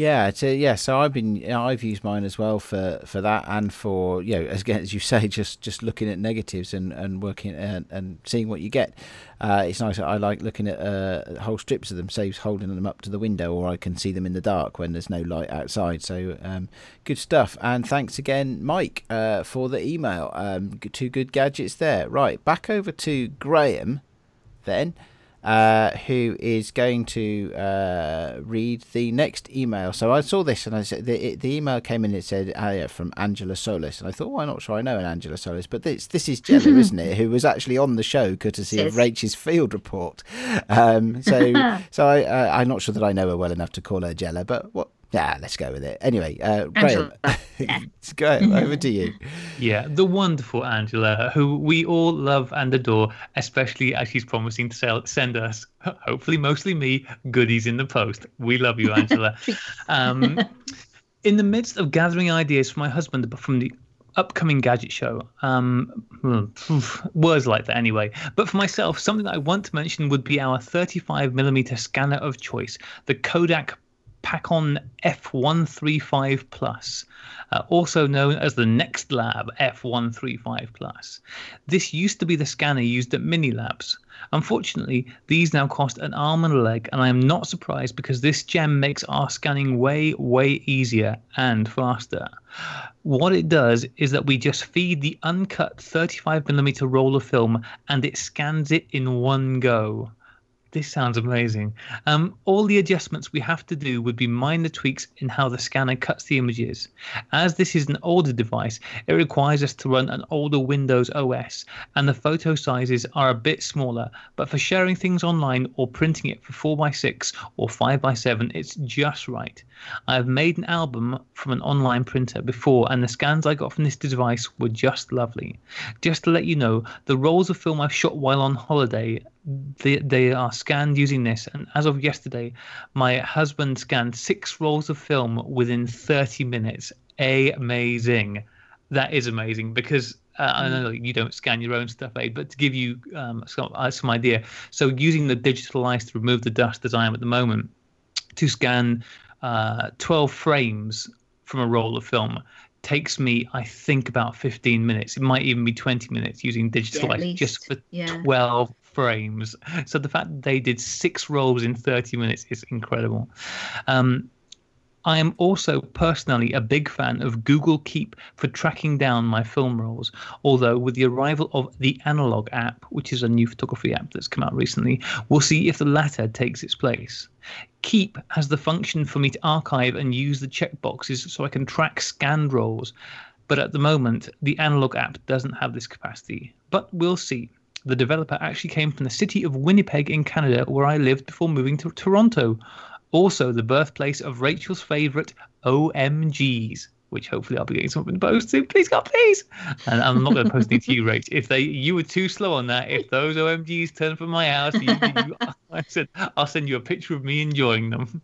Yeah, yeah. So I've been, I've used mine as well for, for that and for you know, as again as you say, just just looking at negatives and and working and, and seeing what you get. Uh, it's nice. I like looking at uh, whole strips of them, saves holding them up to the window, or I can see them in the dark when there's no light outside. So um, good stuff. And thanks again, Mike, uh, for the email. Um, two good gadgets there. Right, back over to Graham, then uh, who is going to uh, read the next email. So I saw this and I said the, the email came in. It said uh, yeah, from Angela Solis, and I thought, well, I'm not sure I know an Angela Solis, but this this is Jella, isn't it? Who was actually on the show, courtesy of Rachel's field report. Um, so so I uh, I'm not sure that I know her well enough to call her Jella, but what? Yeah, let's go with it. Anyway, uh, Graham, Angela, go over to you. Yeah, the wonderful Angela, who we all love and adore, especially as she's promising to sell, send us, hopefully mostly me, goodies in the post. We love you, Angela. um, in the midst of gathering ideas for my husband from the upcoming gadget show, um, hmm, words like that anyway. But for myself, something that I want to mention would be our 35mm scanner of choice, the Kodak Pakon F135 Plus, uh, also known as the Next Lab F135 Plus. This used to be the scanner used at Mini Labs. Unfortunately, these now cost an arm and a leg, and I am not surprised because this gem makes our scanning way, way easier and faster. What it does is that we just feed the uncut 35mm roll of film and it scans it in one go. This sounds amazing. Um, all the adjustments we have to do would be minor tweaks in how the scanner cuts the images. As this is an older device, it requires us to run an older Windows OS, and the photo sizes are a bit smaller. But for sharing things online or printing it for 4x6 or 5x7, it's just right. I have made an album from an online printer before, and the scans I got from this device were just lovely. Just to let you know, the rolls of film I've shot while on holiday they, they are scanned using this and as of yesterday my husband scanned six rolls of film within 30 minutes amazing that is amazing because uh, I know you don't scan your own stuff, Aid, but to give you um, some, uh, some idea, so using the digital ice to remove the dust as I am at the moment, to scan uh, 12 frames from a roll of film takes me, I think, about 15 minutes. It might even be 20 minutes using digital Yeah, at eyes just for. Yeah. 12 frames. So the fact that they did six rolls in 30 minutes is incredible. Um, I am also personally a big fan of Google Keep for tracking down my film rolls. Although, with the arrival of the Analog app, which is a new photography app that's come out recently, we'll see if the latter takes its place. Keep has the function for me to archive and use the checkboxes so I can track scanned rolls. But at the moment, the Analog app doesn't have this capacity. But we'll see. The developer actually came from the city of Winnipeg in Canada, where I lived before moving to Toronto also the birthplace of Rachel's favourite OMGs, which hopefully I'll be getting something to post to. Please, God, please. And I'm not going to post anything to you, Rach. If they, you were too slow on that. If those OMGs turn from my house, you, you, I said I'll send you a picture of me enjoying them.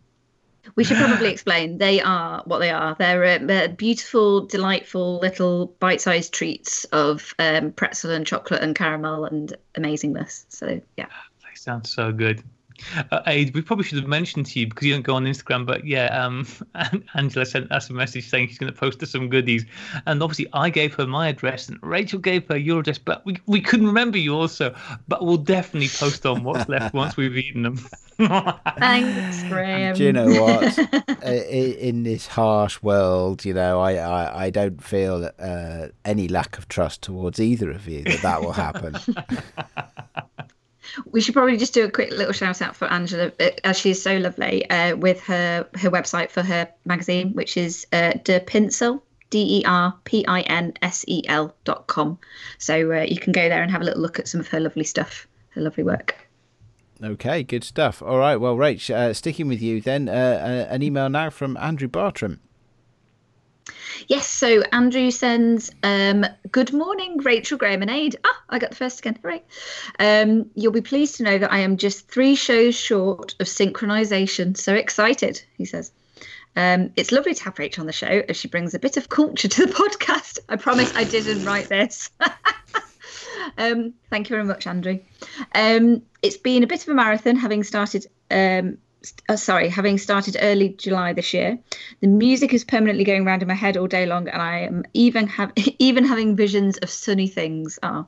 We should probably explain. They are what they are. They're, uh, beautiful, delightful little bite-sized treats of um, pretzel and chocolate and caramel and amazingness. So yeah, They sound so good. Uh, Aid, we probably should have mentioned to you because you don't go on Instagram, but yeah, um, Angela sent us a message saying she's going to post us some goodies, and obviously I gave her my address and Rachel gave her your address, but we, we couldn't remember yours, so but we'll definitely post on what's left once we've eaten them. thanks, Graham. Do you know what? I- I- in this harsh world, you know, I, I, I don't feel uh, any lack of trust towards either of you that that will happen. We should probably just do a quick little shout out for Angela, uh, as she is so lovely, uh, with her her website for her magazine, which is uh, De D E R P I N S E L dot com. So uh, you can go there and have a little look at some of her lovely stuff, her lovely work. Okay, good stuff. All right, well, Rach, uh, sticking with you then, uh, uh, an email now from Andrew Bartram. Yes, so Andrew sends, um, Good morning, Rachel Graham and Aid. Ah, I got the first again. Hooray. Um, you'll be pleased to know that I am just three shows short of synchronization. So excited, he says. Um, it's lovely to have Rachel on the show as she brings a bit of culture to the podcast. I promise I didn't write this. um, thank you very much, Andrew. Um, it's been a bit of a marathon having started um, uh, sorry, having started early July this year. The music is permanently going around in my head all day long, and I am even have even having visions of sunny things. Ah,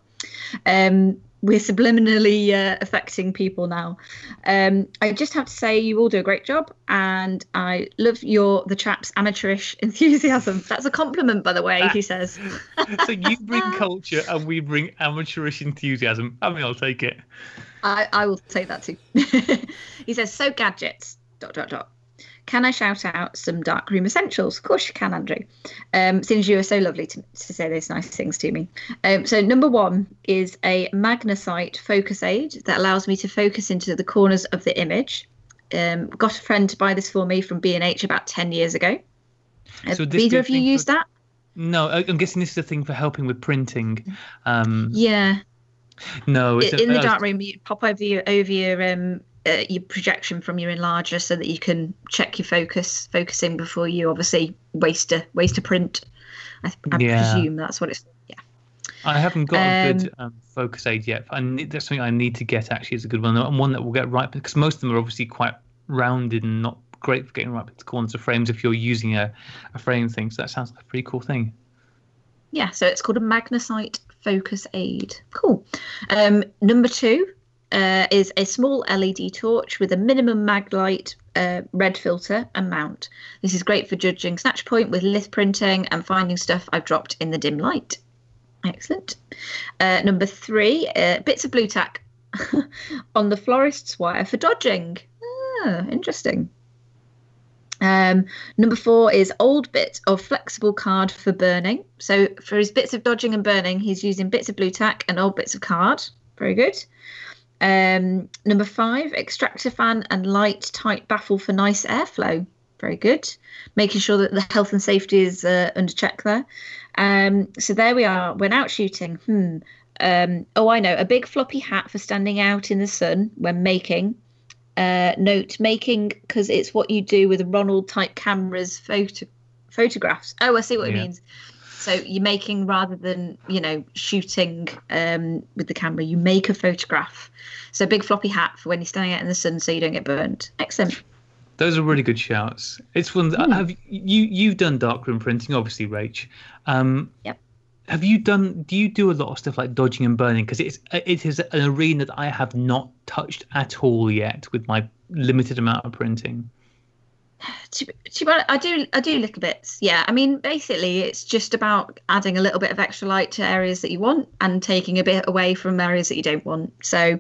um, we're subliminally uh, affecting people now. Um, I just have to say, you all do a great job, and I love your the chap's amateurish enthusiasm. That's a compliment, by the way. He says. so you bring culture, and we bring amateurish enthusiasm. I mean, I'll take it. I, I will take that too. he says, so gadgets, dot, dot, dot. Can I shout out some dark room essentials? Of course you can, Andrew. Um, since you are so lovely to, to say those nice things to me. Um, so number one is a magnesite focus aid that allows me to focus into the corners of the image. Um, got a friend to buy this for me from B&H about 10 years ago. Have so either of you used for... that? No, I'm guessing this is a thing for helping with printing. Um, yeah. No, in the dark room, you pop over your over your um uh, your projection from your enlarger so that you can check your focus focusing before you obviously waste a waste a print. I, I yeah. presume that's what it's. Yeah. I haven't got um, a good um, focus aid yet. I need, that's something I need to get. Actually, is a good one and one that will get right because most of them are obviously quite rounded and not great for getting right to corners of frames if you're using a, a frame thing. So that sounds like a pretty cool thing. Yeah, so it's called a magnesite focus aid. Cool. Um, number two uh, is a small LED torch with a minimum Maglite uh, red filter and mount. This is great for judging snatch point with lith printing and finding stuff I've dropped in the dim light. Excellent. Uh, number three, uh, bits of Blu Tack on the florist's wire for dodging. Ah, interesting. Um, number four is old bit of flexible card for burning. So for his bits of dodging and burning, he's using bits of Blu Tack and old bits of card. Very good. Um, number five, extractor fan and light tight baffle for nice airflow. Very good. Making sure that the health and safety is uh, under check there. Um, so there we are. When out shooting, hmm. Um, oh, I know. A big floppy hat for standing out in the sun when making uh, note making because it's what you do with a Ronald type cameras photo photographs. Oh, I see what yeah. it means. So you're making rather than you know shooting um, with the camera, you make a photograph. So big floppy hat for when you're standing out in the sun, so you don't get burned. Excellent. Those are really good shouts. It's one. Mm. Have you you've done darkroom printing, obviously, Rach? Um, yep have you done do you do a lot of stuff like dodging and burning because it's it is an arena that i have not touched at all yet with my limited amount of printing to, to, I do I do little bits. Yeah, I mean basically it's just about adding a little bit of extra light to areas that you want and taking a bit away from areas that you don't want. So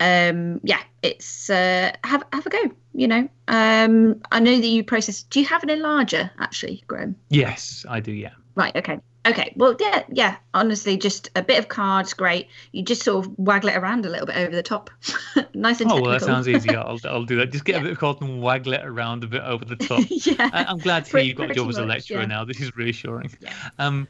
um yeah, it's uh have have a go, you know. Um I know that you process do you have an enlarger actually, Graham? Yes, I do, yeah. Right, okay. Okay, well, yeah, yeah. Honestly, just a bit of cards, great. You just sort of waggle it around a little bit over the top, nice and. Oh technical. well, that sounds easy. I'll, I'll do that. Just get yeah. a bit of card and waggle it around a bit over the top. yeah. I, am glad to hear you've got a job as a lecturer yeah. now. This is reassuring. Yeah. Um,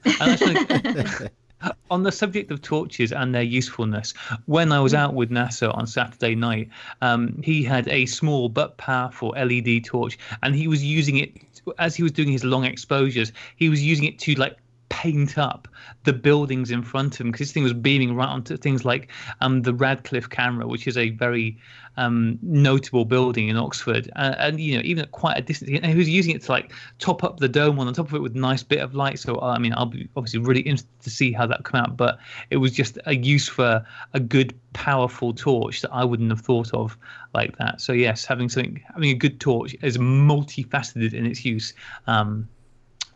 on the subject of torches and their usefulness, when I was mm. out with Nasser on Saturday night, um, he had a small but powerful LED torch, and he was using it as he was doing his long exposures. He was using it to like paint up the buildings in front of him because this thing was beaming right onto things like um, the Radcliffe camera, which is a very um, notable building in Oxford, uh, and you know even at quite a distance, and he was using it to like top up the dome on the top of it with a nice bit of light. So I mean, I'll be obviously really interested to see how that come out, but it was just a use for a good, powerful torch that I wouldn't have thought of like that. So yes, having something, having a good torch is multifaceted in its use. Um,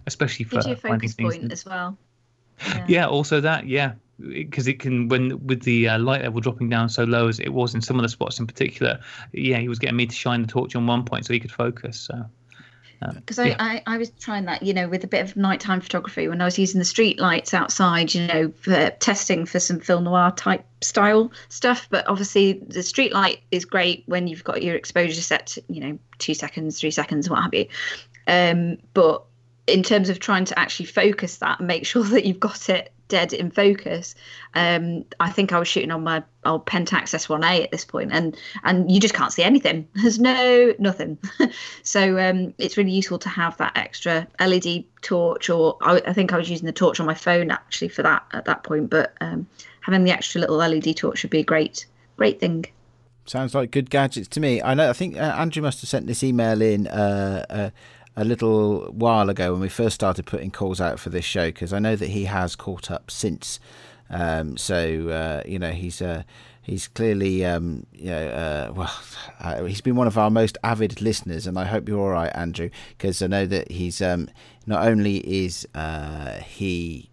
especially for finding things. Point as well. Yeah. yeah. also that. Yeah, because it can when with the uh, light level dropping down so low as it was in some of the spots in particular. Yeah, he was getting me to shine the torch on one point so he could focus. So because um, yeah. I, I, I, was trying that, you know, with a bit of nighttime photography when I was using the street lights outside, you know, for testing for some film noir type style stuff. But obviously, the street light is great when you've got your exposure set, to, you know, two seconds, three seconds, what have you. Um, but in terms of trying to actually focus that and make sure that you've got it dead in focus. Um, I think I was shooting on my old Pentax S1A at this point, and and you just can't see anything. There's no nothing. so um, it's really useful to have that extra LED torch, or I, I, think I was using the torch on my phone actually for that at that point. But um, having the extra little LED torch would be a great great thing. Sounds like good gadgets to me. I know. I think uh, Andrew must have sent this email in. Uh, uh, a little while ago when we first started putting calls out for this show because I know that he has caught up since. Um, so uh, you know he's uh, he's clearly um, you know uh, well uh, he's been one of our most avid listeners, and I hope you're all right, Andrew, because I know that he's um, not only is uh, he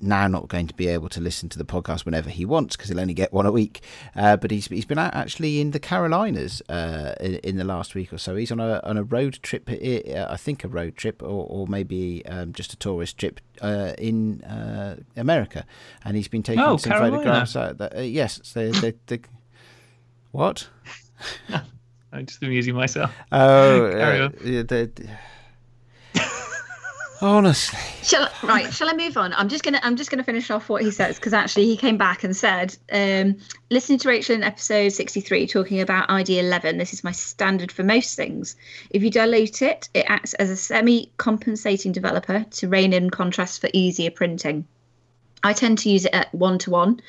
now not going to be able to listen to the podcast whenever he wants because he'll only get one a week. Uh, but he's he's been out actually in the Carolinas uh, in, in, the last week or so. He's on a on a road trip, uh, I think a road trip or or maybe um, just a tourist trip uh, in uh, America, and he's been taking oh, some Carolina. photographs. Out that, uh, yes, the, the, the what? I'm just amusing myself. Oh, Honestly. Shall, right, shall I move on? I'm just gonna I'm just gonna finish off what he says because actually he came back and said, um, listening to Rachel in episode 63 talking about ID 11. This is my standard for most things. If you dilute it, it acts as a semi-compensating developer to rein in contrast for easier printing. I tend to use it at one to one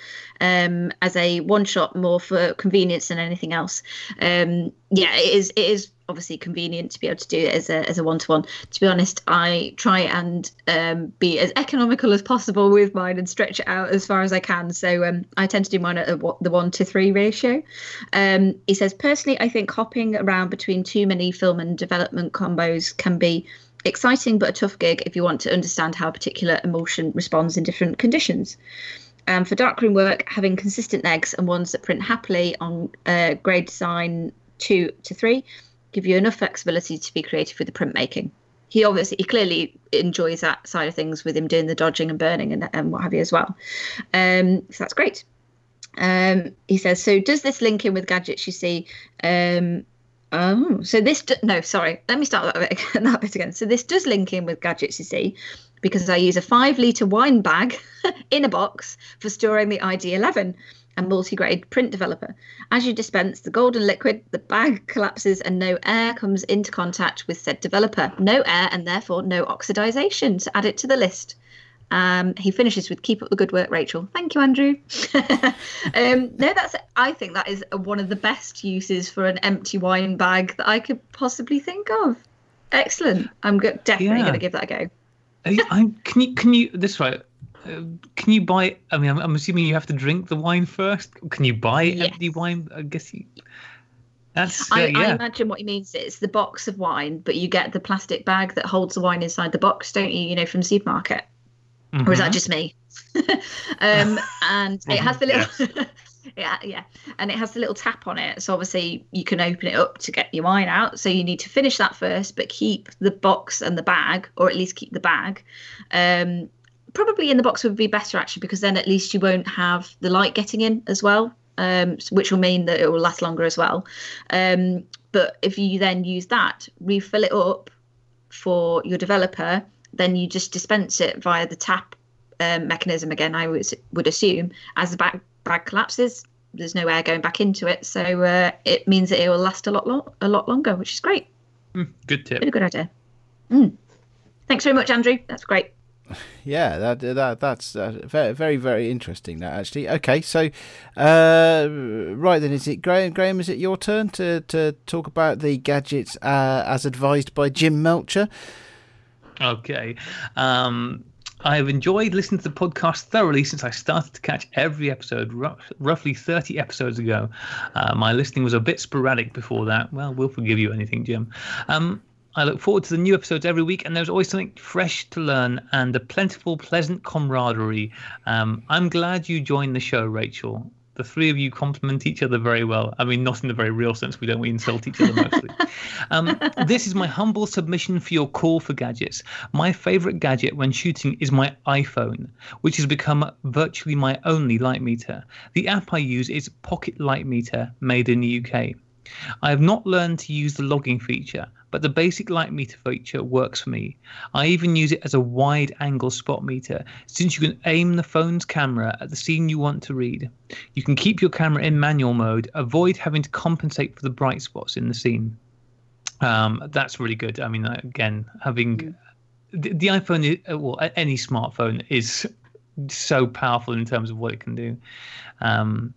um, as a one shot more for convenience than anything else. Um, yeah, it is it is obviously convenient to be able to do it as a as a one to one. To be honest, I try and um, be as economical as possible with mine and stretch it out as far as I can. So um, I tend to do mine at a, the one to three ratio. Um, he says personally, I think hopping around between too many film and development combos can be exciting but a tough gig if you want to understand how a particular emulsion responds in different conditions. Um, for darkroom work, having consistent legs and ones that print happily on uh, grade design two to three give you enough flexibility to be creative with the printmaking. He obviously, he clearly enjoys that side of things with him doing the dodging and burning and, and what have you as well. Um, so that's great. Um, he says, so does this link in with gadgets you see? Um, oh, so this, do- no, sorry, let me start that bit, again, that bit again. So this does link in with gadgets you see because I use a five litre wine bag in a box for storing the ID11 and multi-grade print developer. As you dispense the golden liquid, the bag collapses and no air comes into contact with said developer. No air and therefore no oxidization to add it to the list. Um, he finishes with "Keep up the good work, Rachel." Thank you, Andrew. um, no, that's. I think that is one of the best uses for an empty wine bag that I could possibly think of. Excellent. I'm go- definitely yeah. going to give that a go. I, can you can you this right? Can you buy? I mean, I'm, I'm, assuming you have to drink the wine first. Can you buy yes. empty wine? I guess you. That's. Uh, I, yeah. I, imagine what he means is the box of wine, but you get the plastic bag that holds the wine inside the box, don't you? You know, from the supermarket. Mm-hmm. Or is that mm-hmm. just me? um, and it has the little. yeah, yeah, and it has the little tap on it. So obviously you can open it up to get your wine out. So you need to finish that first, but keep the box and the bag, or at least keep the bag. Um, probably in the box would be better actually because then at least you won't have the light getting in as well um, which will mean that it will last longer as well. Um, but if you then use that refill it up for your developer then you just dispense it via the tap um, mechanism again i would, would assume. As the bag, bag collapses there's no air going back into it so uh, it means that it will last a lot lo- a lot longer which is great. Mm, good tip. Really good idea. Mm. thanks very much andrew. That's great yeah, that that that's uh, very very interesting. That actually. Okay, so uh, right then, is it Graham? Graham, is it your turn to to talk about the gadgets uh, as advised by Jim Melcher? Okay. Um, I've enjoyed listening to the podcast thoroughly since I started to catch every episode, roughly 30 episodes ago. Uh, my listening was a bit sporadic before that. Well, we'll forgive you anything, Jim. Um, I look forward to the new episodes every week, and there's always something fresh to learn and a plentiful, pleasant camaraderie. Um, I'm glad you joined the show, Rachel the three of you complement each other very well. I mean, not in the very real sense. We don't. We insult each other mostly. um, this is my humble submission for your call for gadgets. My favorite gadget when shooting is my iPhone, which has become virtually my only light meter. The app I use is Pocket Light Meter, made in the UK. I have not learned to use the logging feature, but the basic light meter feature works for me. I even use it as a wide angle spot meter since you can aim the phone's camera at the scene you want to read. You can keep your camera in manual mode, avoid having to compensate for the bright spots in the scene. Um, that's really good. I mean, again, having the, the iPhone, well, any smartphone is so powerful in terms of what it can do. Um,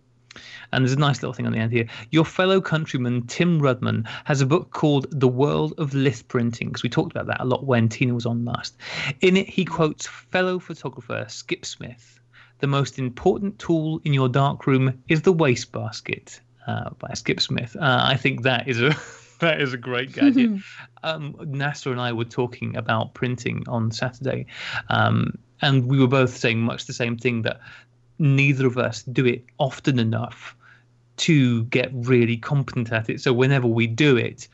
and there's a nice little thing on the end here. Your fellow countryman Tim Rudman has a book called The World of Lith Printing, because we talked about that a lot when Tina was on last. In it, he quotes fellow photographer Skip Smith The most important tool in your darkroom is the wastebasket uh, by Skip Smith. Uh, I think that is a. that is a great gadget. um, Nasser and I were talking about printing on Saturday, um, and we were both saying much the same thing that neither of us do it often enough to get really competent at it. So whenever we do it,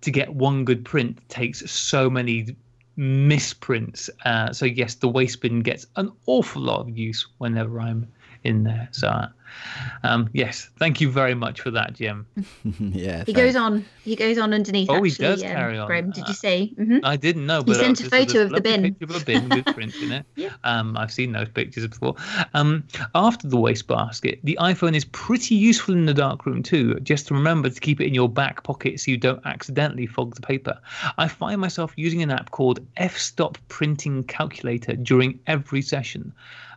to get one good print takes so many misprints. Uh, so yes, the waste bin gets an awful lot of use whenever I'm in there. So um, yes, thank you very much for that, Jim. yeah. He thanks. goes on. He goes on underneath. Oh, actually, he does um, carry on. Graham, did you see? Mm-hmm. I didn't know. But he sent a photo of the bin. Picture of a bin with print in it. yeah. Um, I've seen those pictures before. Um, after the wastebasket, the iPhone is pretty useful in the dark room too. Just remember to keep it in your back pocket so you don't accidentally fog the paper. I find myself using an app called F-Stop Printing Calculator during every session.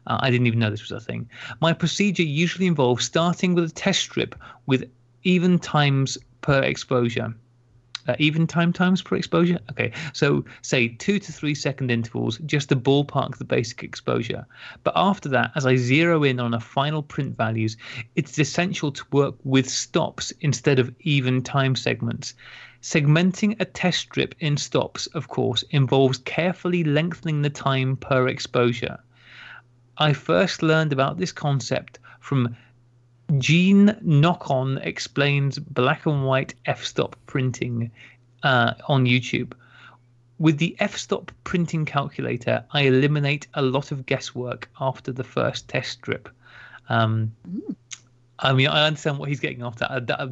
Uh, I didn't even know this was a thing. My procedure usually involves starting with a test strip with even times per exposure. Uh, even time times per exposure. Okay, so say two to three second intervals just to ballpark the basic exposure. But after that, as I zero in on a final print values, it's essential to work with stops instead of even time segments. Segmenting a test strip in stops, of course, involves carefully lengthening the time per exposure. I first learned about this concept from Gene Nocon explains black and white f-stop printing uh, on YouTube. With the f-stop printing calculator, I eliminate a lot of guesswork after the first test strip. Um, I mean, I understand what he's getting after. That, that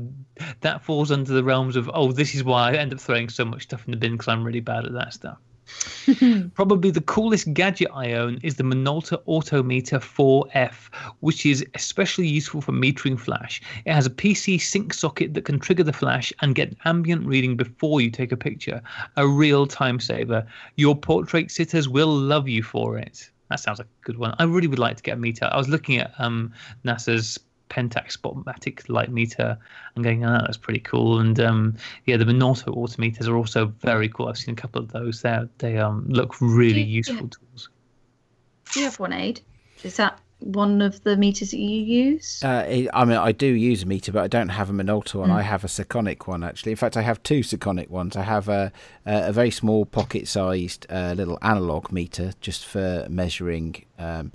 that falls under the realms of oh, this is why I end up throwing so much stuff in the bin because I'm really bad at that stuff. Probably the coolest gadget I own is the Minolta Autometer 4F, which is especially useful for metering flash. It has a PC sync socket that can trigger the flash and get ambient reading before you take a picture. A real time saver. Your portrait sitters will love you for it. That sounds like a good one. I really would like to get a meter. I was looking at um, Nasser's Pentax Spotmatic light meter and going, oh, that's pretty cool. And um, yeah, the Minolta autometers are also very cool. I've seen a couple of those. They they um, look really you, useful yeah. tools. Do you have one, Aid? Is that one of the meters that you use? Uh, I mean, I do use a meter, but I don't have a Minolta one. Mm. I have a Sekonic one actually. In fact, I have two Sekonic ones. I have a a, very small pocket-sized uh, little analog meter just for measuring. Um,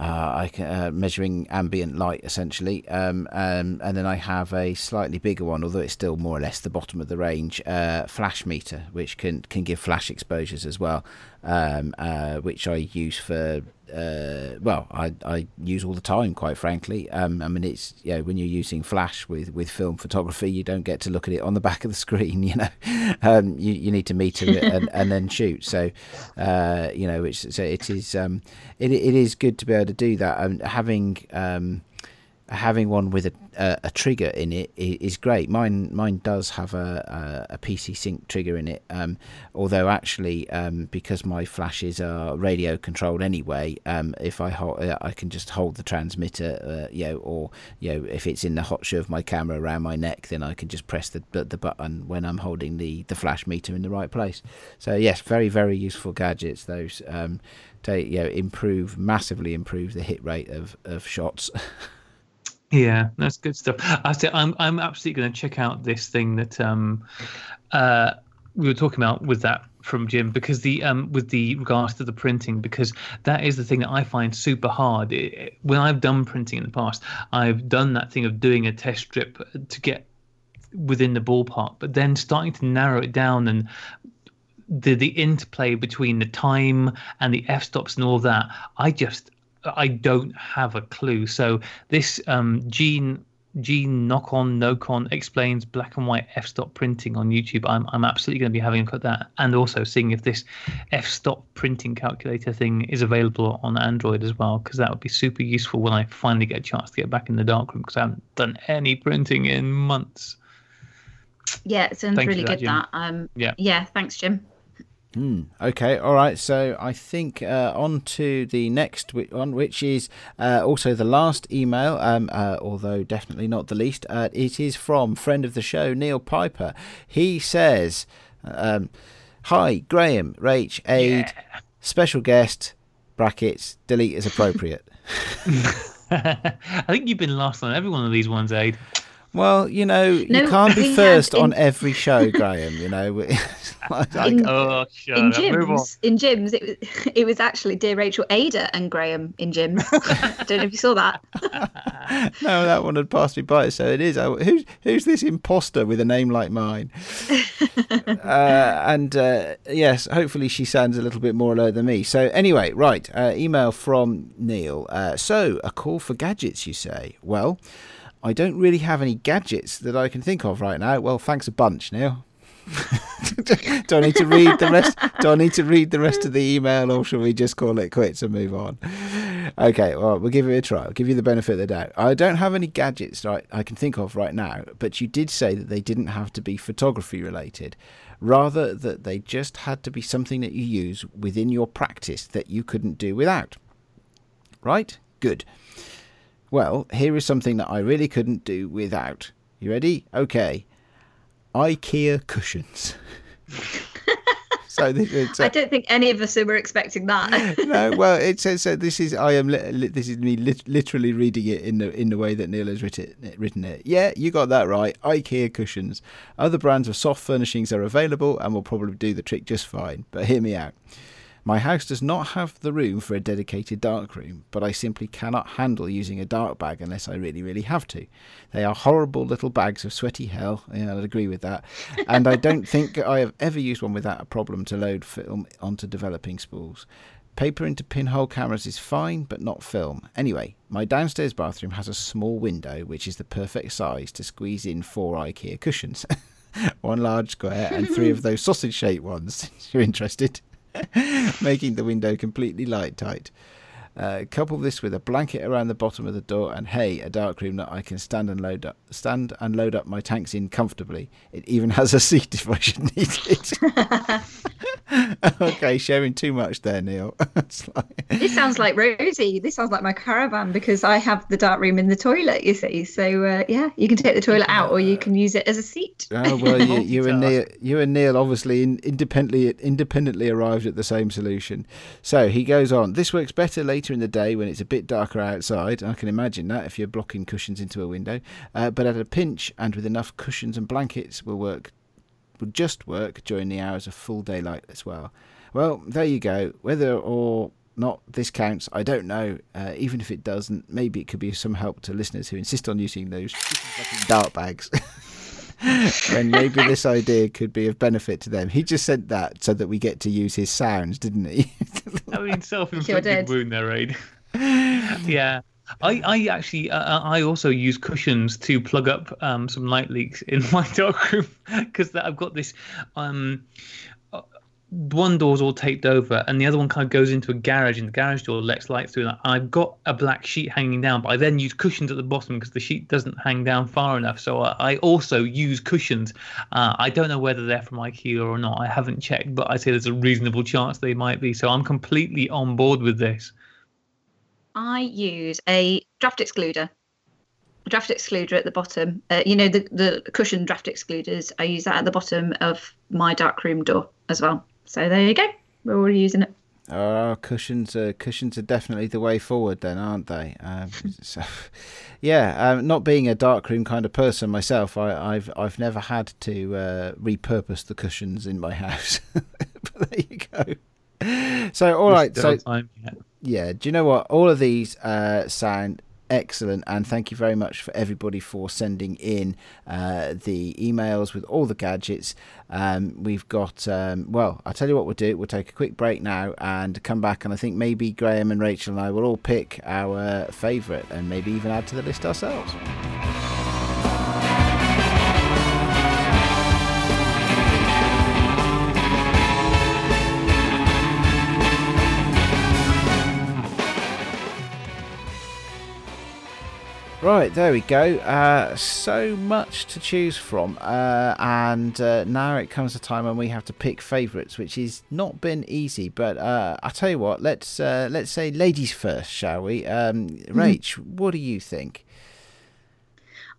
uh, can, uh, measuring ambient light essentially, um, um, and then I have a slightly bigger one, although it's still more or less the bottom of the range, uh, flash meter, which can can give flash exposures as well, um, uh, which I use for uh, well, I, I use all the time, quite frankly. Um, I mean, it's you know, when you're using flash with, with film photography, you don't get to look at it on the back of the screen. You know, um, you, you need to meter it and, and then shoot. So, uh, you know, it's so it is um, it it is good to be able to do that. And having um, having one with a, a, a, trigger in it is great. Mine mine does have a, a, a PC sync trigger in it, um, although actually um, because my flashes are radio controlled anyway, um, if I hold, uh, I can just hold the transmitter, uh, you know, or you know if it's in the hot shoe of my camera around my neck, then I can just press the the button when I'm holding the the flash meter in the right place. So yes, very very useful gadgets. Those um, to you know improve massively improve the hit rate of of shots. Yeah, that's good stuff. I say I'm I'm absolutely going to check out this thing that um, uh, we were talking about with that from Jim because the um with the regards to the printing because that is the thing that I find super hard. It, it- when I've done printing in the past, I've done that thing of doing a test strip to get within the ballpark, but then starting to narrow it down and the the interplay between the time and the f stops and all that i just i don't have a clue so this um gene gene knock on no con explains black and white f stop printing on youtube i'm, I'm absolutely going to be having a look at that and also seeing if this f stop printing calculator thing is available on android as well because that would be super useful when i finally get a chance to get back in the darkroom because i haven't done any printing in months Yeah, it sounds Thank really that, good. Jim. That. Um, Yeah. Yeah. Thanks, Jim. Hmm, Okay, all right. So I think uh, on to the next one, which is uh, also the last email, um, uh, although definitely not the least. Uh, it is from friend of the show, Neil Piper. He says, um, "Hi, Graham, Rach, Aid, special guest, brackets, delete as appropriate." I think you've been last on every one of these ones, Aid. Well, you know, you can't be had first on every show, Graham. You know, Like, I- In- Oh, shut in up. Move on. gyms, in gyms, it was it was actually dear Rachel, Ada, and Graham in gyms. I don't know if you saw that. no, that one had passed me by. So it is. I, who's who's this imposter with a name like mine? uh, and uh, yes, hopefully she sounds a little bit more alert than me. So anyway, right. Uh, email from Neil. Uh, so a call for gadgets, you say? Well, I don't really have any gadgets that I can think of right now. Well, thanks a bunch, Neil. do I need to read the rest? Do I need to read the rest of the email, or shall we just call it quits and move on? Okay, well, we'll give it a try. I'll give you the benefit of the doubt. I don't have any gadgets right I can think of right now, but you did say that they didn't have to be photography related. Rather that they just had to be something that you use within your practice that you couldn't do without. Right? Good. Well, here is something that I really couldn't do without. You ready? Okay. IKEA cushions. so this, it's, uh, I don't think any of us were expecting that. no, well, it says so. This is I am. Li- li- this is me lit- literally reading it in the in the way that Neil has written it, written it. Yeah, you got that right. IKEA cushions. Other brands of soft furnishings are available and will probably do the trick just fine. But hear me out. My house does not have the room for a dedicated dark room, but I simply cannot handle using a dark bag unless I really, really have to. They are horrible little bags of sweaty hell. Yeah, I'd agree with that. And I don't think I have ever used one without a problem to load film onto developing spools. Paper into pinhole cameras is fine, but not film. Anyway, my downstairs bathroom has a small window, which is the perfect size to squeeze in four IKEA cushions. one large square and three of those sausage shaped ones, if you're interested. making the window completely light tight. Uh, couple this with a blanket around the bottom of the door, and hey, a dark room that I can stand and load up, stand and load up my tanks in comfortably. It even has a seat if I should need it. okay, sharing too much there, Neil. Like- this sounds like Rosie. This sounds like my caravan because I have the dark room in the toilet. You see, so uh, yeah, you can take the toilet out or you can use it as a seat. Oh well, you, you and Neil, Multitask. you and Neil, obviously in, independently independently arrived at the same solution. So he goes on. This works better later in the day when it's a bit darker outside. I can imagine that if you're blocking cushions into a window. Uh, but at a pinch and with enough cushions and blankets, will work. Will just work during the hours of full daylight as well. Well, there you go. Whether or not this counts, I don't know. Uh, even if it doesn't, maybe it could be some help to listeners who insist on using those dark bags. when maybe this idea could be of benefit to them. He just sent that so that we get to use his sounds, didn't he? I mean, self-inflicted wound there, Aid. yeah. I, I actually uh, I also use cushions to plug up um, some light leaks in my dark room because I've got this um, uh, one door's all taped over and the other one kind of goes into a garage and the garage door lets light through I've got a black sheet hanging down but I then use cushions at the bottom because the sheet doesn't hang down far enough so I, also use cushions uh, I don't know whether they're from IKEA or not I haven't checked but I say there's a reasonable chance they might be so I'm completely on board with this I use a draft excluder. Draft excluder at the bottom. Uh, you know the the cushion draft excluders. I use that at the bottom of my dark room door as well. So there you go. We're already using it. Oh, cushions are cushions are definitely the way forward, then, aren't they? Um, so, yeah, um, not being a darkroom kind of person myself, I, have I've never had to uh, repurpose the cushions in my house. but there you go. So all right, so time, yeah. yeah. Do you know what? All of these uh, sound excellent and thank you very much for everybody for sending in uh, the emails with all the gadgets. Um, we've got um, well i'll tell you what we'll do we'll take a quick break now and come back and i think maybe graham and rachel and i will all pick our favourite and maybe even add to the list ourselves Right, there we go. Uh, so much to choose from, uh, and uh, now it comes a time when we have to pick favourites, which has not been easy. But uh, I tell you what, let's uh, let's say ladies first, shall we? Um, mm-hmm. Rach, what do you think?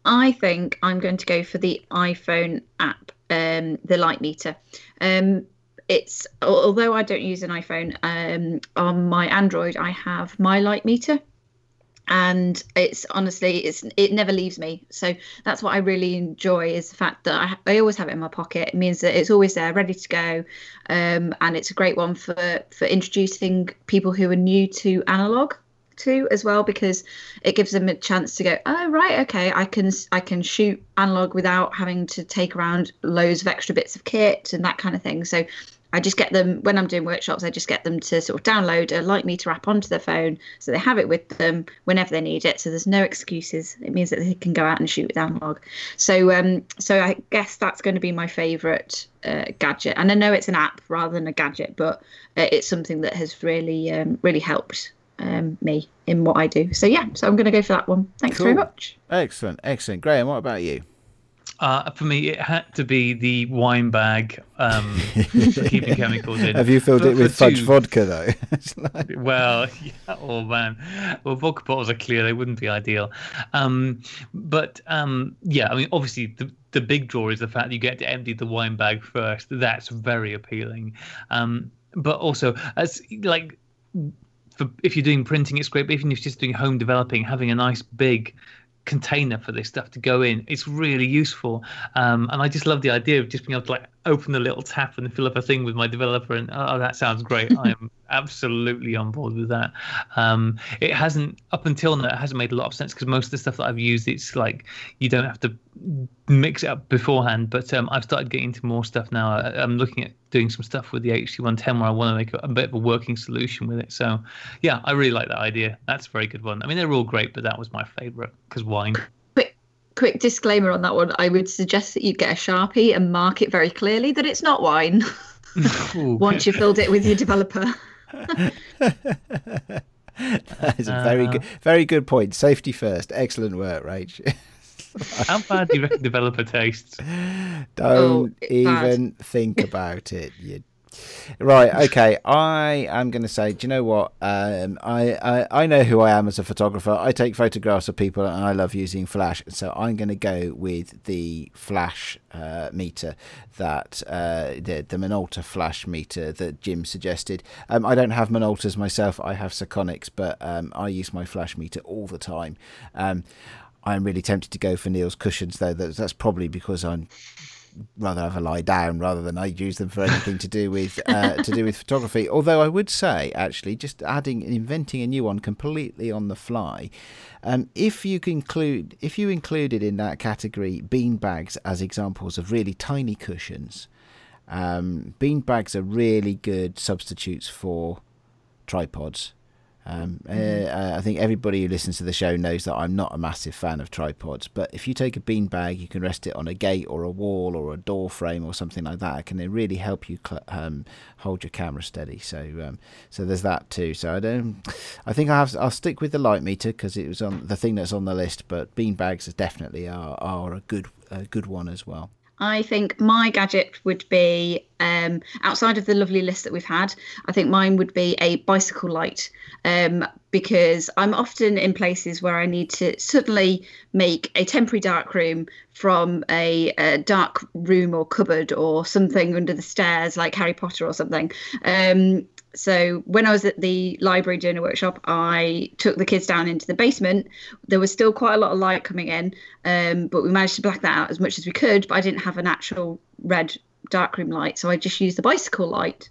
I think I'm going to go for the iPhone app, um, the light meter. Um, it's although I don't use an iPhone um, on my Android, I have my light meter and it's honestly it's it never leaves me. So that's what i really enjoy is the fact that i, I always have it in my pocket. It means that it's always there ready to go. Um, and it's a great one for for introducing people who are new to analog too as well because it gives them a chance to go oh right okay i can i can shoot analog without having to take around loads of extra bits of kit and that kind of thing. So I just get them when I'm doing workshops. I just get them to sort of download a light meter app onto their phone, so they have it with them whenever they need it. So there's no excuses. It means that they can go out and shoot with analog. So um, so I guess that's going to be my favourite uh, gadget. And I know it's an app rather than a gadget, but uh, it's something that has really um, really helped um, me in what I do. So yeah, so I'm going to go for that one. Thanks cool. very much. Excellent, excellent, Graham. What about you? Uh, for me, it had to be the wine bag um, for keeping chemicals in. Have you filled it with fudge two... vodka though? like... Well, yeah, oh man, well vodka bottles are clear; they wouldn't be ideal. Um, but um, yeah, I mean, obviously the the big draw is the fact that you get to empty the wine bag first. That's very appealing. Um, but also, as like for, if you're doing printing, it's great. But even if you're just doing home developing, having a nice big container for this stuff to go in. It's really useful, um, and I just love the idea of just being able to like open the little tap and fill up a thing with my developer. And oh, that sounds great. I am absolutely on board with that. Um, it hasn't up until now. It hasn't made a lot of sense because most of the stuff that I've used, it's like you don't have to mix it up beforehand. But um, I've started getting into more stuff now. I, am looking at doing some stuff with the HC110 where I want to make a, a, bit of a working solution with it. So yeah, I really like that idea. That's a very good one. I mean, they're all great, but that was my favorite because wine quick disclaimer on that one. I would suggest that you get a sharpie and mark it very clearly that it's not wine. Once you've filled it with your developer. that is a very uh, good, very good point. Safety first. Excellent work, Rach. How bad do you reckon developer tastes? Don't oh, even bad. think about it, you Right. Okay. I am going to say. Do you know what? Um, I, I I know who I am as a photographer. I take photographs of people, and I love using flash. So I'm going to go with the flash uh, meter that uh, the the Minolta flash meter that Jim suggested. Um, I don't have Minoltas myself. I have Sekonics, but um, I use my flash meter all the time. Um, I'm really tempted to go for Neil's cushions, though. That's probably because I'm rather have a lie down rather than I use them for anything to do with uh, to do with photography. Although I would say, actually, just adding and inventing a new one completely on the fly. Um, if you include if you included in that category bean bags as examples of really tiny cushions, um, bean bags are really good substitutes for tripods. Um, mm-hmm. uh, I think everybody who listens to the show knows that I'm not a massive fan of tripods, but if you take a beanbag, you can rest it on a gate or a wall or a door frame or something like that. Can it can really help you cl- um, hold your camera steady. So, um, so there's that too. So I don't. I think I have. I'll stick with the light meter because it was on the thing that's on the list. But beanbags definitely are are a good a good one as well. I think my gadget would be um, outside of the lovely list that we've had, I think mine would be a bicycle light um, because I'm often in places where I need to suddenly make a temporary dark room from a, a dark room or cupboard or something under the stairs, like Harry Potter or something. Um, so when I was at the library doing a workshop, I took the kids down into the basement. There was still quite a lot of light coming in, um, but we managed to black that out as much as we could. But I didn't have an actual red darkroom light, so I just use the bicycle light.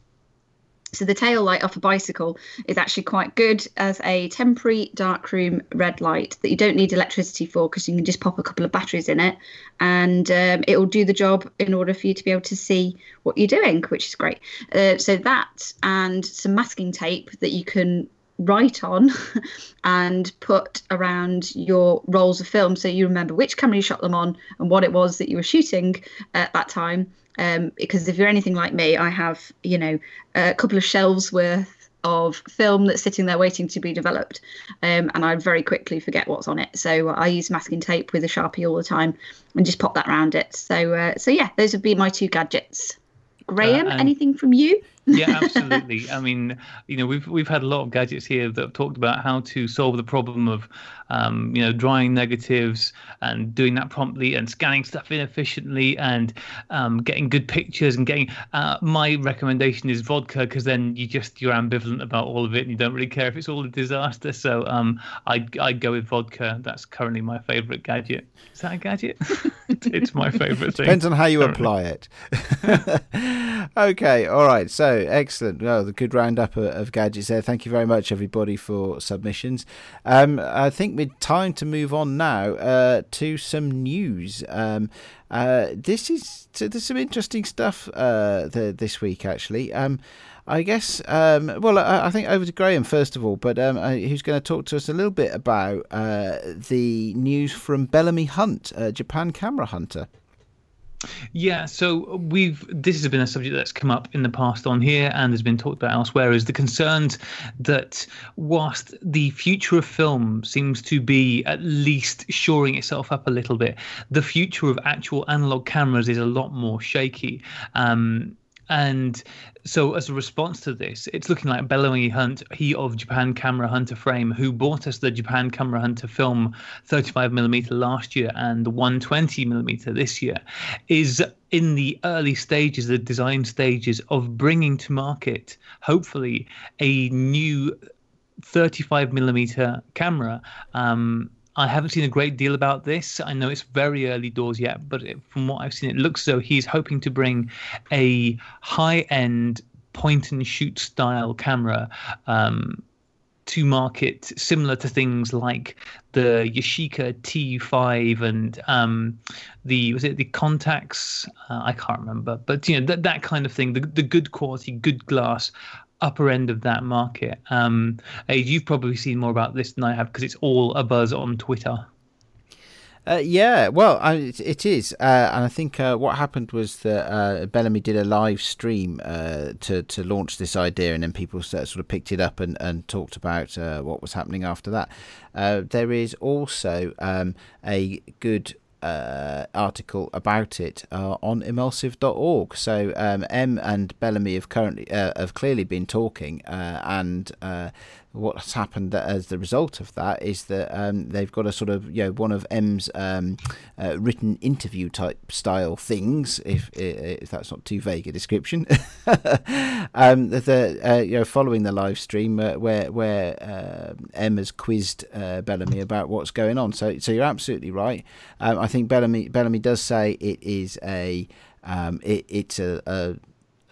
So the tail light off a bicycle is actually quite good as a temporary darkroom red light that you don't need electricity for because you can just pop a couple of batteries in it, and um, it will do the job in order for you to be able to see what you're doing, which is great. Uh, so that and some masking tape that you can write on and put around your rolls of film so you remember which camera you shot them on and what it was that you were shooting at that time um, because if you're anything like me, I have you know a couple of shelves worth of film that's sitting there waiting to be developed, um, and I very quickly forget what's on it. So I use masking tape with a sharpie all the time and just pop that around it. So uh, so yeah, those would be my two gadgets. Graham, uh, anything from you? yeah, absolutely. I mean, you know, we've we've had a lot of gadgets here that have talked about how to solve the problem of, um, you know, drawing negatives and doing that promptly and scanning stuff in efficiently and um, getting good pictures and getting. Uh, my recommendation is vodka because then you just you're ambivalent about all of it and you don't really care if it's all a disaster. So um, I I go with vodka. That's currently my favorite gadget. Is that a gadget? it's my favorite thing. Depends on how you currently. apply it. okay, all right. So excellent. Well, the good roundup of, of, gadgets there. Thank you very much, everybody, for submissions. Um, I think we're time to move on now uh, to some news. Um, uh, this is so there's some interesting stuff uh, the, this week, actually. Um, I guess, um, well, I, I, think over to Graham first of all, but um, uh, who's going to talk to us a little bit about uh, the news from Bellamy Hunt, Japan camera hunter. Yeah, so we've this has been a subject that's come up in the past on here and has been talked about elsewhere. Is the concerns that whilst the future of film seems to be at least shoring itself up a little bit, the future of actual analog cameras is a lot more shaky. Um, and so, as a response to this, it's looking like Bellamy Hunt, he of Japan Camera Hunter Frame, who bought us the Japan Camera Hunter film 35mm last year and the 120mm this year, is in the early stages, the design stages of bringing to market, hopefully, a new 35mm camera. Um, I haven't seen a great deal about this. I know it's very early doors yet, but it, from what I've seen, it looks as though he's hoping to bring a high end point and shoot style camera um, to market, similar to things like the Yashica T5 and um, the was it the Contax? Uh, I can't remember, but you know that that kind of thing. The the good quality, good glass upper end of that market. Um, you've probably seen more about this than I have because it's all a buzz on Twitter. Uh, yeah, well, I, it, it is, uh, and I think uh, what happened was that uh, Bellamy did a live stream uh, to to launch this idea, and then people sort of picked it up and, and talked about uh, what was happening after that. there is also um, a good uh, article about it uh, on emulsive.org. So um, M and Bellamy have currently uh, have clearly been talking, uh, and uh, what's happened as the result of that is that um, they've got a sort of you know one of M's um, uh, written interview type style things, if if that's not too vague a description. um, the uh, you know following the live stream uh, where where uh, M has quizzed uh, Bellamy about what's going on. So so you're absolutely right. Um, I think Bellamy Bellamy does say it is a um, it, it's a, a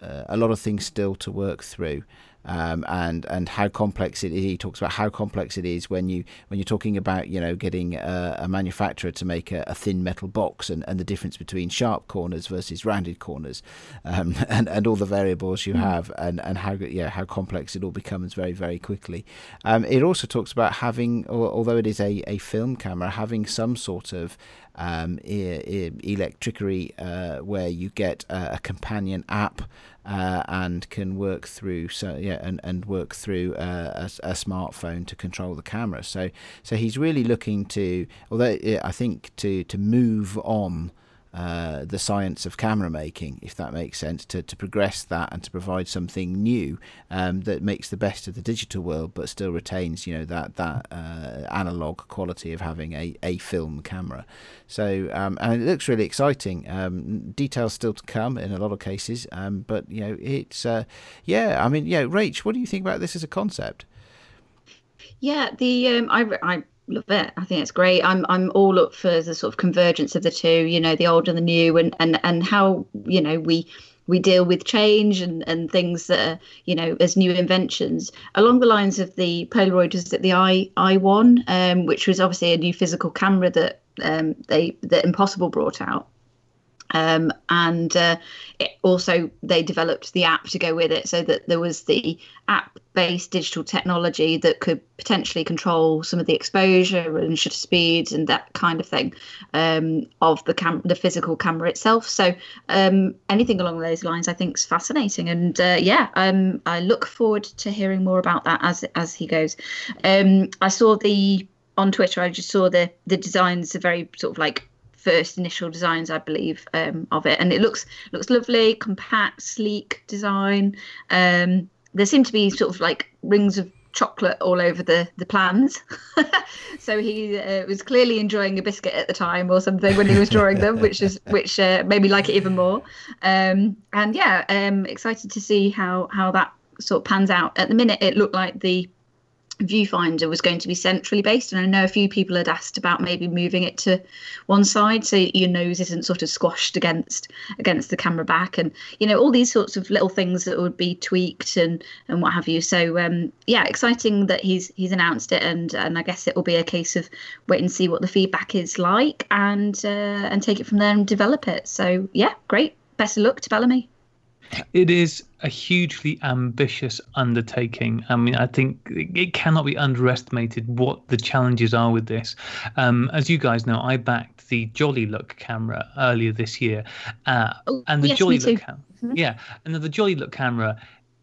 a lot of things still to work through um, and and how complex it is. He talks about how complex it is when you when you're talking about you know getting a, a manufacturer to make a, a, thin metal box and, and the difference between sharp corners versus rounded corners, um, and and all the variables you mm. have and, and how yeah how complex it all becomes very very quickly. Um, it also talks about having although it is a, a film camera having some sort of um, e- e- electricity uh, where you get a, a companion app uh, and can work through so yeah and, and work through uh, a, a, smartphone to control the camera. So so he's really looking to although I think to to move on. Uh, the science of camera making, if that makes sense, to, to progress that and to provide something new um, that makes the best of the digital world, but still retains, you know, that that uh, analog quality of having a, a film camera. So, um, and it looks really exciting. Um, details still to come in a lot of cases, um, but you know, it's uh, yeah. I mean, yeah, Rach, what do you think about this as a concept? Yeah, the um, I I love it. I think it's great. I'm I'm all up for the sort of convergence of the two. You know, the old and the new, and and and how you know we we deal with change and and things that are you know as new inventions along the lines of the Polaroid it the i i one, um, which was obviously a new physical camera that um, they that Impossible brought out. Um, and uh, also they developed the app to go with it so that there was the app-based digital technology that could potentially control some of the exposure and shutter speeds and that kind of thing um, of the cam- the physical camera itself. So um, anything along those lines, I think, is fascinating. And uh, yeah, um, I look forward to hearing more about that as as he goes. Um, I saw the on Twitter. I just saw the the designs are very sort of like first initial designs, I believe, um, of it, and it looks looks lovely, compact, sleek design. Um, there seem to be sort of like rings of chocolate all over the the plans. so he uh, was clearly enjoying a biscuit at the time or something when he was drawing them, which is which uh, made me like it even more. Um, and yeah, um, excited to see how how that sort of pans out. At the minute, it looked like the viewfinder was going to be centrally based and i know a few people had asked about maybe moving it to one side so your nose isn't sort of squashed against against the camera back and you know all these sorts of little things that would be tweaked and and what have you. So um yeah exciting that he's he's announced it and and i guess it will be a case of wait and see what the feedback is like and uh, and take it from there and develop it. So yeah great. Best of luck to bellamy it is a hugely ambitious undertaking. I mean, I think it cannot be underestimated what the challenges are with this. Um, as you guys know, I backed the Jolly Look camera earlier this year, uh, oh, and the yes, Jolly Look, cam- Mhm. yeah, and the Jolly Look camera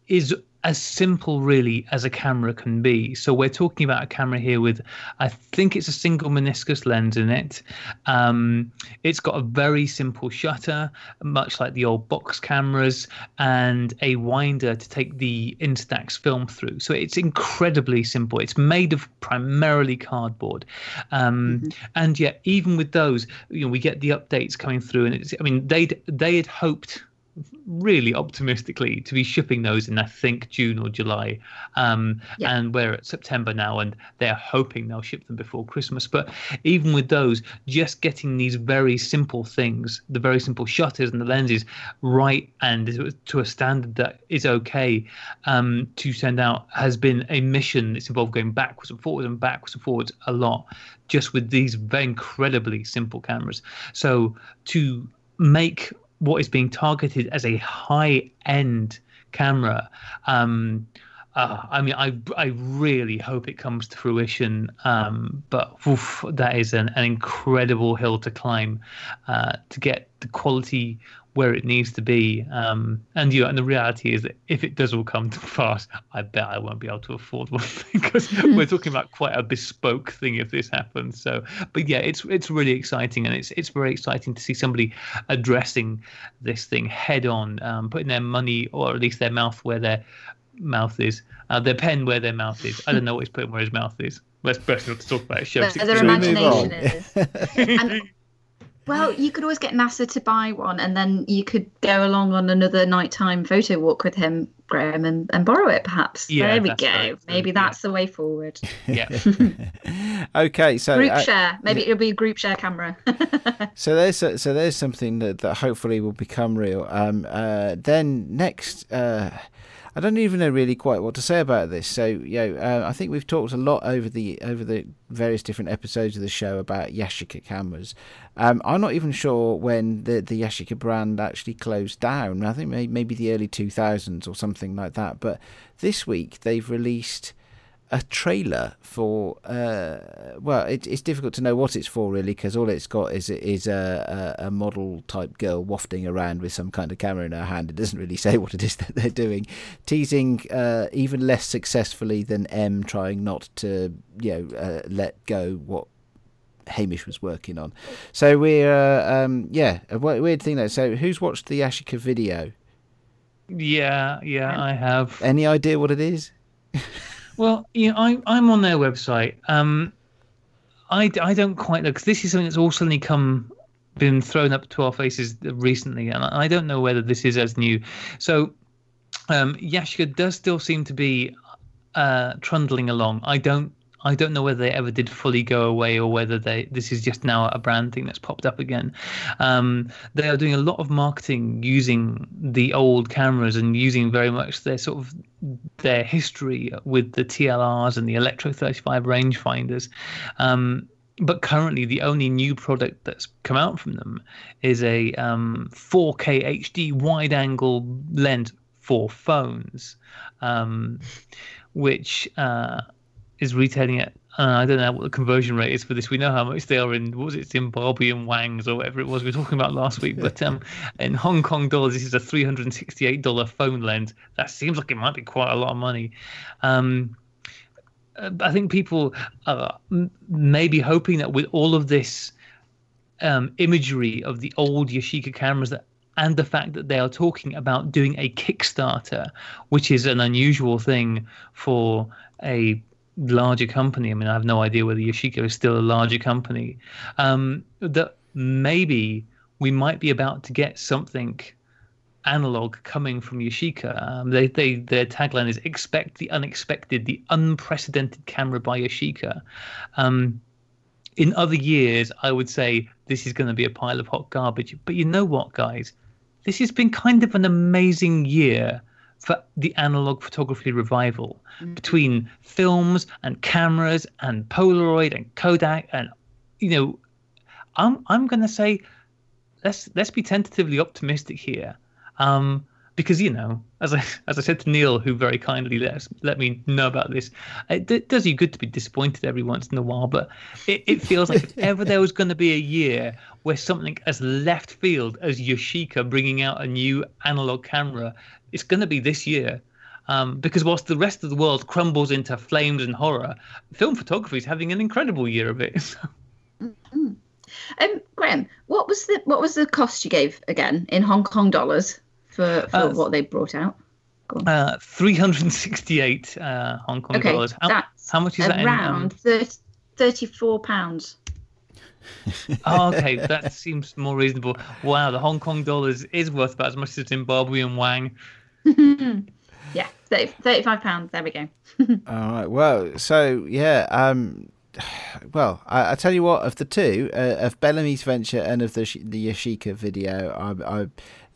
is as simple really as a camera can be. So we're talking about a camera here with, I think it's a single meniscus lens in it. Um, it's got a very simple shutter, much like the old box cameras, and a winder to take the Instax film through. So it's incredibly simple. It's made of primarily cardboard, um, and yet even with those, you know, we get the updates coming through, and it's. I mean, they they had hoped really optimistically to be shipping those in I think June or July, um, Yeah. and we're at September now, and they're hoping they'll ship them before Christmas. But even with those, just getting these very simple things, the very simple shutters and the lenses right and to a standard that is okay um, to send out has been a mission. that's involved going backwards and forwards and backwards and forwards a lot, just with these very incredibly simple cameras. So to make what is being targeted as a high end camera um uh, I mean, I I really hope it comes to fruition. Um, but oof, that is an, an incredible hill to climb uh, to get the quality where it needs to be. Um, and you know, and the reality is that if it does all come to pass, I bet I won't be able to afford one because we're talking about quite a bespoke thing if this happens. So, but yeah, it's it's really exciting, and it's it's very exciting to see somebody addressing this thing head on, um, putting their money or at least their mouth where their mouth is, uh, their pen where their mouth is. I don't know what he's putting where his mouth is. Let's best not to talk about it. Show Where 60 their Shall we move imagination is. And- Well, you could always get NASA to buy one, and then you could go along on another nighttime photo walk with him, Graham, and, and borrow it, perhaps. Yeah, there we go. true, Maybe yeah. that's the way forward. yeah. okay, so Group uh, share. Maybe it'll be a group share camera. So there's so there's something that, that hopefully will become real. Um, uh, then next, uh, I don't even know really quite what to say about this. So you know, uh, I think we've talked a lot over the over the various different episodes of the show about Yashica cameras. Um, I'm not even sure when the the Yashica brand actually closed down. I think may, maybe the early 2000s or something like that. But this week they've released a trailer for uh well it, it's difficult to know what it's for really because all it's got is is a, a a model type girl wafting around with some kind of camera in her hand it doesn't really say what it is that they're doing teasing uh even less successfully than m trying not to you know uh, let go what Hamish was working on. So we're uh, um, yeah, a weird thing though. So who's watched the Yashica video? Yeah, yeah, I have. Any idea what it is? well, know, I, I'm on their website. Um, I, I don't quite know because this is something that's all suddenly come been thrown up to our faces recently, and I don't know whether this is as new. So, um, Yashica does still seem to be uh, trundling along. I don't I don't know whether they ever did fully go away or whether they this is just now a brand thing that's popped up again. Um, they are doing a lot of marketing using the old cameras and using very much their sort of their history with the TLRs and the Electro 35 rangefinders. Um, but currently, the only new product that's come out from them is a um, 4K HD wide angle lens for phones, um, which uh, is retailing at uh, I don't know what the conversion rate is for this. We know how much they are in what was it Zimbabwean wangs or whatever it was we were talking about last week. But um, in Hong Kong dollars, this is a three hundred and sixty-eight dollar phone lens. That seems like it might be quite a lot of money. Um, uh, I think people are maybe hoping that with all of this um, imagery of the old Yashica cameras that and the fact that they are talking about doing a Kickstarter, which is an unusual thing for a larger company. I mean, I have no idea whether Yashica is still a larger company. Um, that maybe we might be about to get something analog coming from Yashica. Um, they, they, their tagline is "Expect the unexpected, the unprecedented camera by Yashica." Um, in other years, I would say this is going to be a pile of hot garbage. But you know what, guys? This has been kind of an amazing year for the analog photography revival mm-hmm. between films and cameras and Polaroid and Kodak and you know I'm I'm going to say let's let's be tentatively optimistic here. Um, because you know, as I as I said to Neil, who very kindly let us, let me know about this, it, it does you good to be disappointed every once in a while. But it, it feels like if ever there was going to be a year where something as left field as Yashica bringing out a new analog camera it's going to be this year. Um, because whilst the rest of the world crumbles into flames and horror, film photography is having an incredible year of it. mm-hmm. um, Graham, what was the what was the cost you gave again in Hong Kong dollars for, for uh, what they brought out? Uh, 368 uh, Hong Kong okay, dollars. How, how, much is that? Around um... 34 pounds. oh, okay, that seems more reasonable. Wow, the Hong Kong dollars is worth about as much as Zimbabwean wang. yeah, 30, 35 pounds. There we go. All right. Well, so yeah, um, well, I, I, tell you what, of the two, uh, of Bellamy's venture and of the the Yashica video, I, I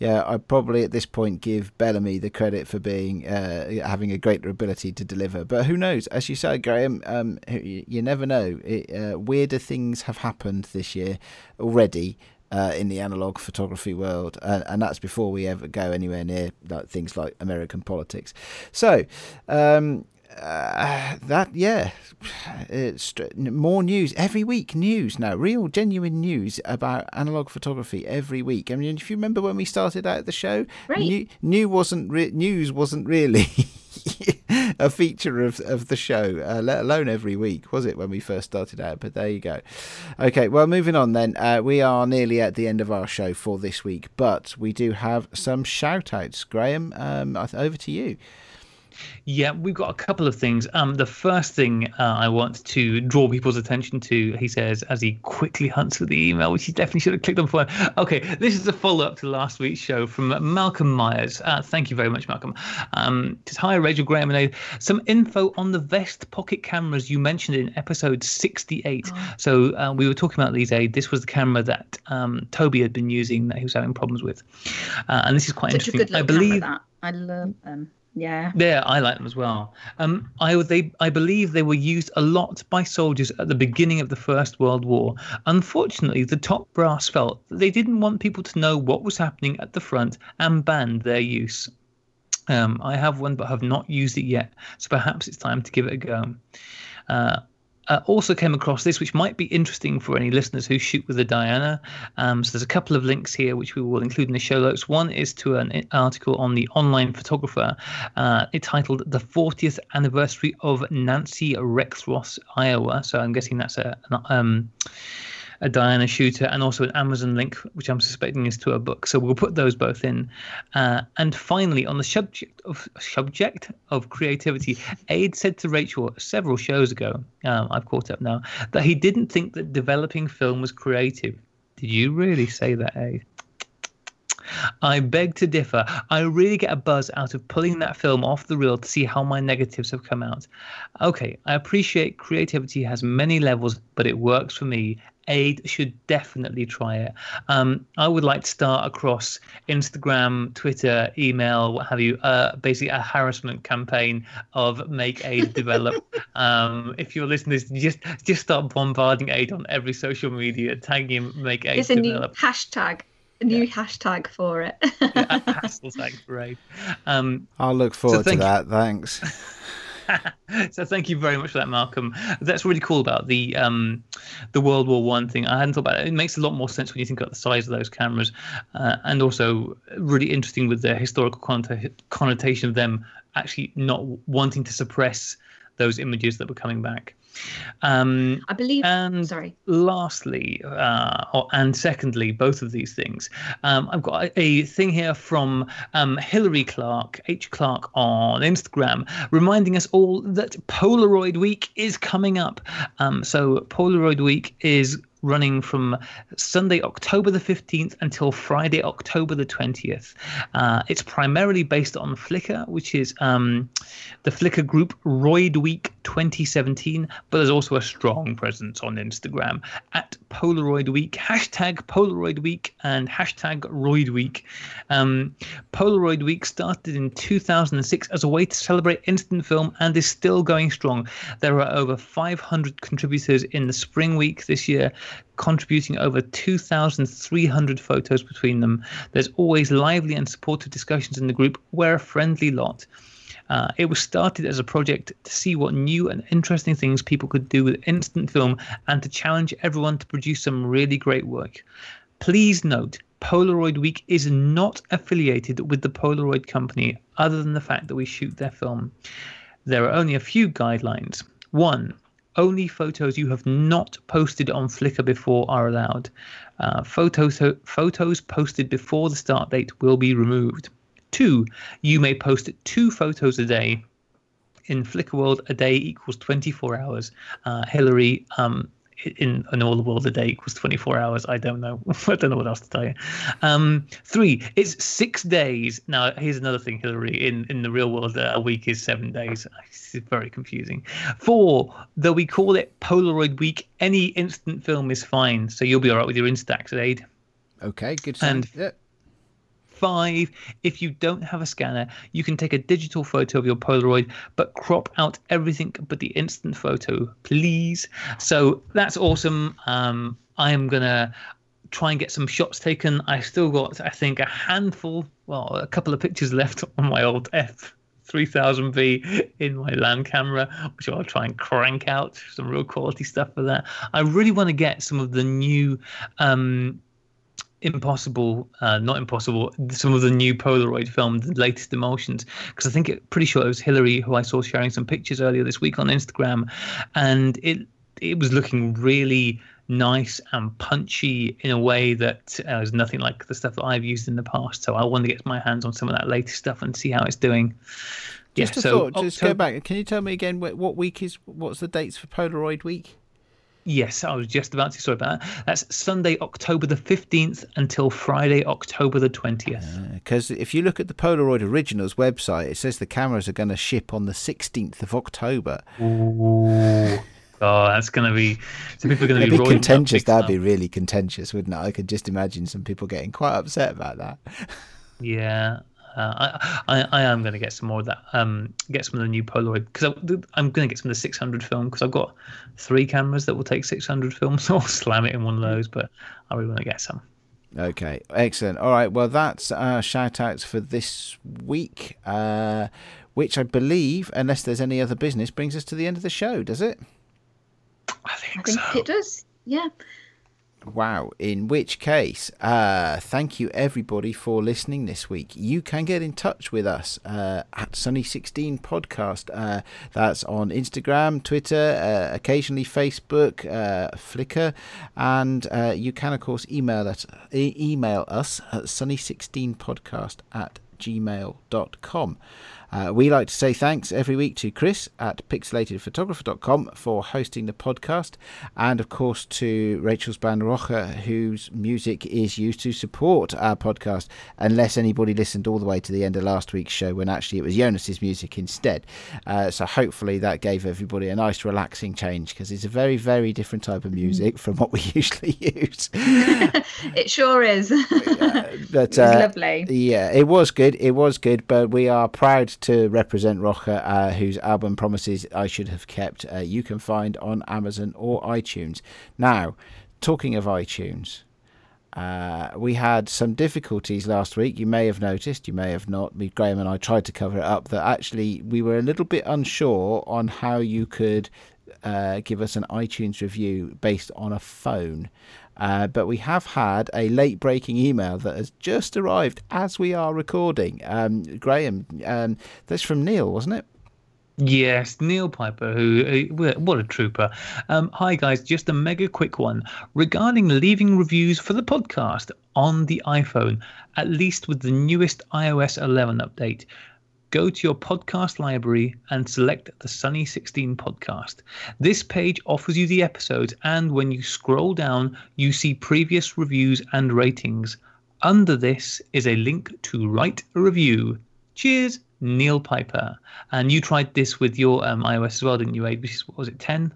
yeah, I'd probably at this point give Bellamy the credit for being uh, having a greater ability to deliver. But who knows? As you said, Graham, um, you, never know. It, uh, weirder things have happened this year already. Uh, in the analog photography world, uh, and that's before we ever go anywhere near like things like American politics. So, um, uh, that yeah, it's more news every week. News now, real genuine news about analog photography every week. I mean, if you remember when we started out the show, right. new, new wasn't re- news wasn't really a feature of of the show, uh, let alone every week, was it when we first started out? But there you go. Okay, well, moving on then. Uh, we are nearly at the end of our show for this week, but we do have some shout outs. Graham, um, over to you. Yeah, we've got a couple of things. Um, the first thing uh, I want to draw people's attention to, he says, as he quickly hunts for the email, which he definitely should have clicked on before. Okay, this is a follow up to last week's show from Malcolm Myers. Uh, thank you very much, Malcolm. Um, hi, Rachel Graham, and some info on the Vest pocket cameras you mentioned in episode 68. Oh. So uh, we were talking about these. Aid. This was the camera that um, Toby had been using that he was having problems with, uh, and this is quite Such interesting. I believe. I love them. Yeah. Yeah, I like them as well. Um, I they I believe they were used a lot by soldiers at the beginning of the First World War. Unfortunately, the top brass felt that they didn't want people to know what was happening at the front and banned their use. Um, I have one, but have not used it yet, so perhaps it's time to give it a go. Uh, Uh, also came across this, which might be interesting for any listeners who shoot with the Diana. Um, so there's a couple of links here which we will include in the show notes. One is to an article on the online photographer, uh, titled "The 40th Anniversary of Nancy Rexroth, Iowa." So I'm guessing that's a um, a Diana shooter, and also an Amazon link, which I'm suspecting is to a book. So we'll put those both in. Uh, and finally, on the subject of subject of creativity, Aid said to Rachel several shows ago, um, I've caught up now, that he didn't think that developing film was creative. Did you really say that, Aid? I beg to differ. I really get a buzz out of pulling that film off the reel to see how my negatives have come out. Okay, I appreciate creativity has many levels, but it works for me. Aid should definitely try it. Um, I would like to start across Instagram, Twitter, email, what have you, uh, basically a harassment campaign of make Aid develop. um, if you're listening just just start bombarding Aid on every social media, tagging make Aid it's a develop. new hashtag. A new yeah. hashtag for it. yeah, hashtag for Aid. Um, I'll look forward so to that. Thanks. so thank you very much for that, Malcolm. That's really cool about the um, the World War One thing. I hadn't thought about it. It makes a lot more sense when you think about the size of those cameras, uh, and also really interesting with the historical connotation of them actually not wanting to suppress those images that were coming back. Um, I believe. And sorry. Lastly, uh, or, and secondly, both of these things. Um, I've got a, a, thing here from um, Hillary Clark, H Clark on Instagram, reminding us all that Polaroid Week is coming up. Um, so Polaroid Week is running from Sunday, October the 15th until Friday, October the 20th. Uh, it's primarily based on Flickr, which is um, the Flickr group Roid Week 2017, but there's also a strong presence on Instagram at Polaroid Week, hashtag Polaroid Week, and hashtag Roid Week. Um, Polaroid Week started in 2006 as a way to celebrate instant film and is still going strong. There are over 500 contributors in the spring week this year contributing over 2,300 photos between them. There's always lively and supportive discussions in the group. We're a friendly lot. Uh, it was started as a project to see what new and interesting things people could do with instant film and to challenge everyone to produce some really great work. Please note, Polaroid Week is not affiliated with the Polaroid company other than the fact that we shoot their film. There are only a few guidelines. One, only photos you have not posted on Flickr before are allowed. Uh, photos, photos posted before the start date will be removed. Two, you may post two photos a day. In Flickr world, a day equals 24 hours. Uh, Hillary, um, in an all the world a day equals 24 hours. I don't know. I don't know what else to tell you. Um, three, it's six days. Now, here's another thing, Hillary. In, in the real world, uh, a week is seven days. It's very confusing. Four, though we call it Polaroid Week, any instant film is fine. So you'll be all right with your Instax aid. Okay, good. And yeah five. If you don't have a scanner, you can take a digital photo of your Polaroid, but crop out everything but the instant photo, please. So that's awesome. Um, I am gonna try and get some shots taken. I still got, I think, a handful, well, a couple of pictures left on my old F. 3000V in my land camera, which I'll try and crank out some real quality stuff for that. I really want to get some of the new um, impossible, uh, not impossible, some of the new Polaroid film, the latest emulsions, because I think it, pretty sure it was Hillary who I saw sharing some pictures earlier this week on Instagram, and it it was looking really nice and punchy in a way that uh, is nothing like the stuff that I've used in the past. So I want to get my hands on some of that latest stuff and see how it's doing. Just yeah, a so thought, just October, go back. Can you tell me again what week is? What's the dates for Polaroid Week? Yes, I was just about to. Sorry about that. That's Sunday, October the 15th until Friday, October the 20th. Because uh, if you look at the Polaroid Originals website, it says the cameras are going to ship on the 16th of October. Ooh. Oh, that's going to be. Some people are going to be, be contentious. That'd be really contentious, wouldn't it? I could just imagine some people getting quite upset about that. Yeah, uh, I, I, I am going to get some more of that. Um, get some of the new Polaroid because I'm going to get some of the 600 film because I've got three cameras that will take 600 film, so I'll slam it in one of those. But I really want to get some. Okay, excellent. All right, well that's uh, shout outs for this week, uh, which I believe, unless there's any other business, brings us to the end of the show. Does it? I think so. it does. Yeah. Wow. In which case, uh, thank you everybody for listening this week. You can get in touch with us uh, at Sunny16 Podcast. Uh, that's on Instagram, Twitter, uh, occasionally Facebook, uh, Flickr, and uh, you can, of course, email us, e- email us at Sunny16Podcast at gmail.com. Uh, we like to say thanks every week to Chris at pixelatedphotographer.com for hosting the podcast, and of course to Rachel's band Rocha, whose music is used to support our podcast, unless anybody listened all the way to the end of last week's show when actually it was Jonas's music instead. Uh, so hopefully that gave everybody a nice relaxing change because it's a very, very different type of music from what we usually use. it sure is. but, it was uh, lovely. Yeah, it was good. It was good, but we are proud to represent Rocha, uh, whose album Promises I Should Have Kept, uh, you can find on Amazon or iTunes. Now, talking of iTunes, uh, we had some difficulties last week. You may have noticed, you may have not. Me, Graham and I tried to cover it up that actually we were a little bit unsure on how you could uh, give us an iTunes review based on a phone. Uh, but we have had a late breaking email that has just arrived as we are recording. Um, Graham, um, that's from Neil, wasn't it? Yes, Neil Piper, who uh, what a trooper. Um, hi guys, just a mega quick one regarding leaving reviews for the podcast on the iPhone, at least with the newest iOS 11 update. Go to your podcast library and select the Sunny 16 podcast. This page offers you the episodes, and when you scroll down, you see previous reviews and ratings. Under this is a link to write a review. Cheers, Neil Piper. And you tried this with your um, iOS as well, didn't you? Which what was it, 10?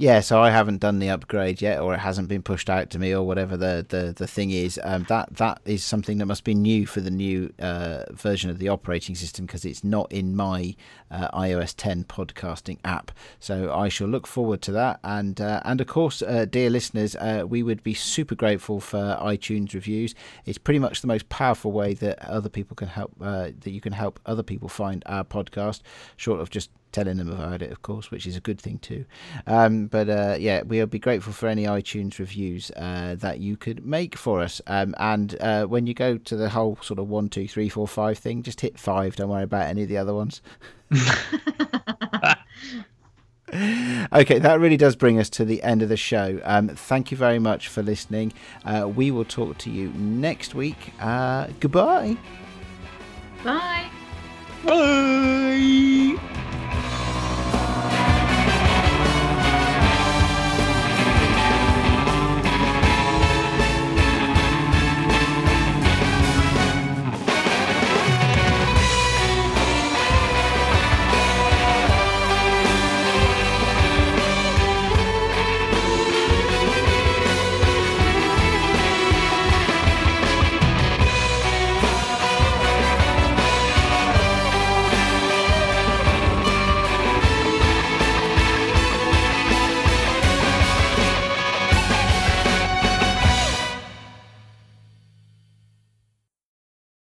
Yeah, so I haven't done the upgrade yet, or it hasn't been pushed out to me, or whatever the, the, the thing is. Um, that that is something that must be new for the new uh, version of the operating system because it's not in my uh, iOS 10 podcasting app. So I shall look forward to that. And uh, and of course, uh, dear listeners, uh, we would be super grateful for iTunes reviews. It's pretty much the most powerful way that other people can help uh, that you can help other people find our podcast, short of just telling them about it, of course, which is a good thing too. Um, but uh, yeah, we'll be grateful for any iTunes reviews uh, that you could make for us. Um, and uh, when you go to the whole sort of one, two, three, four, five thing, just hit five. Don't worry about any of the other ones. okay, that really does bring us to the end of the show. Um, thank you very much for listening. Uh, we will talk to you next week. Uh, goodbye. Bye. Bye.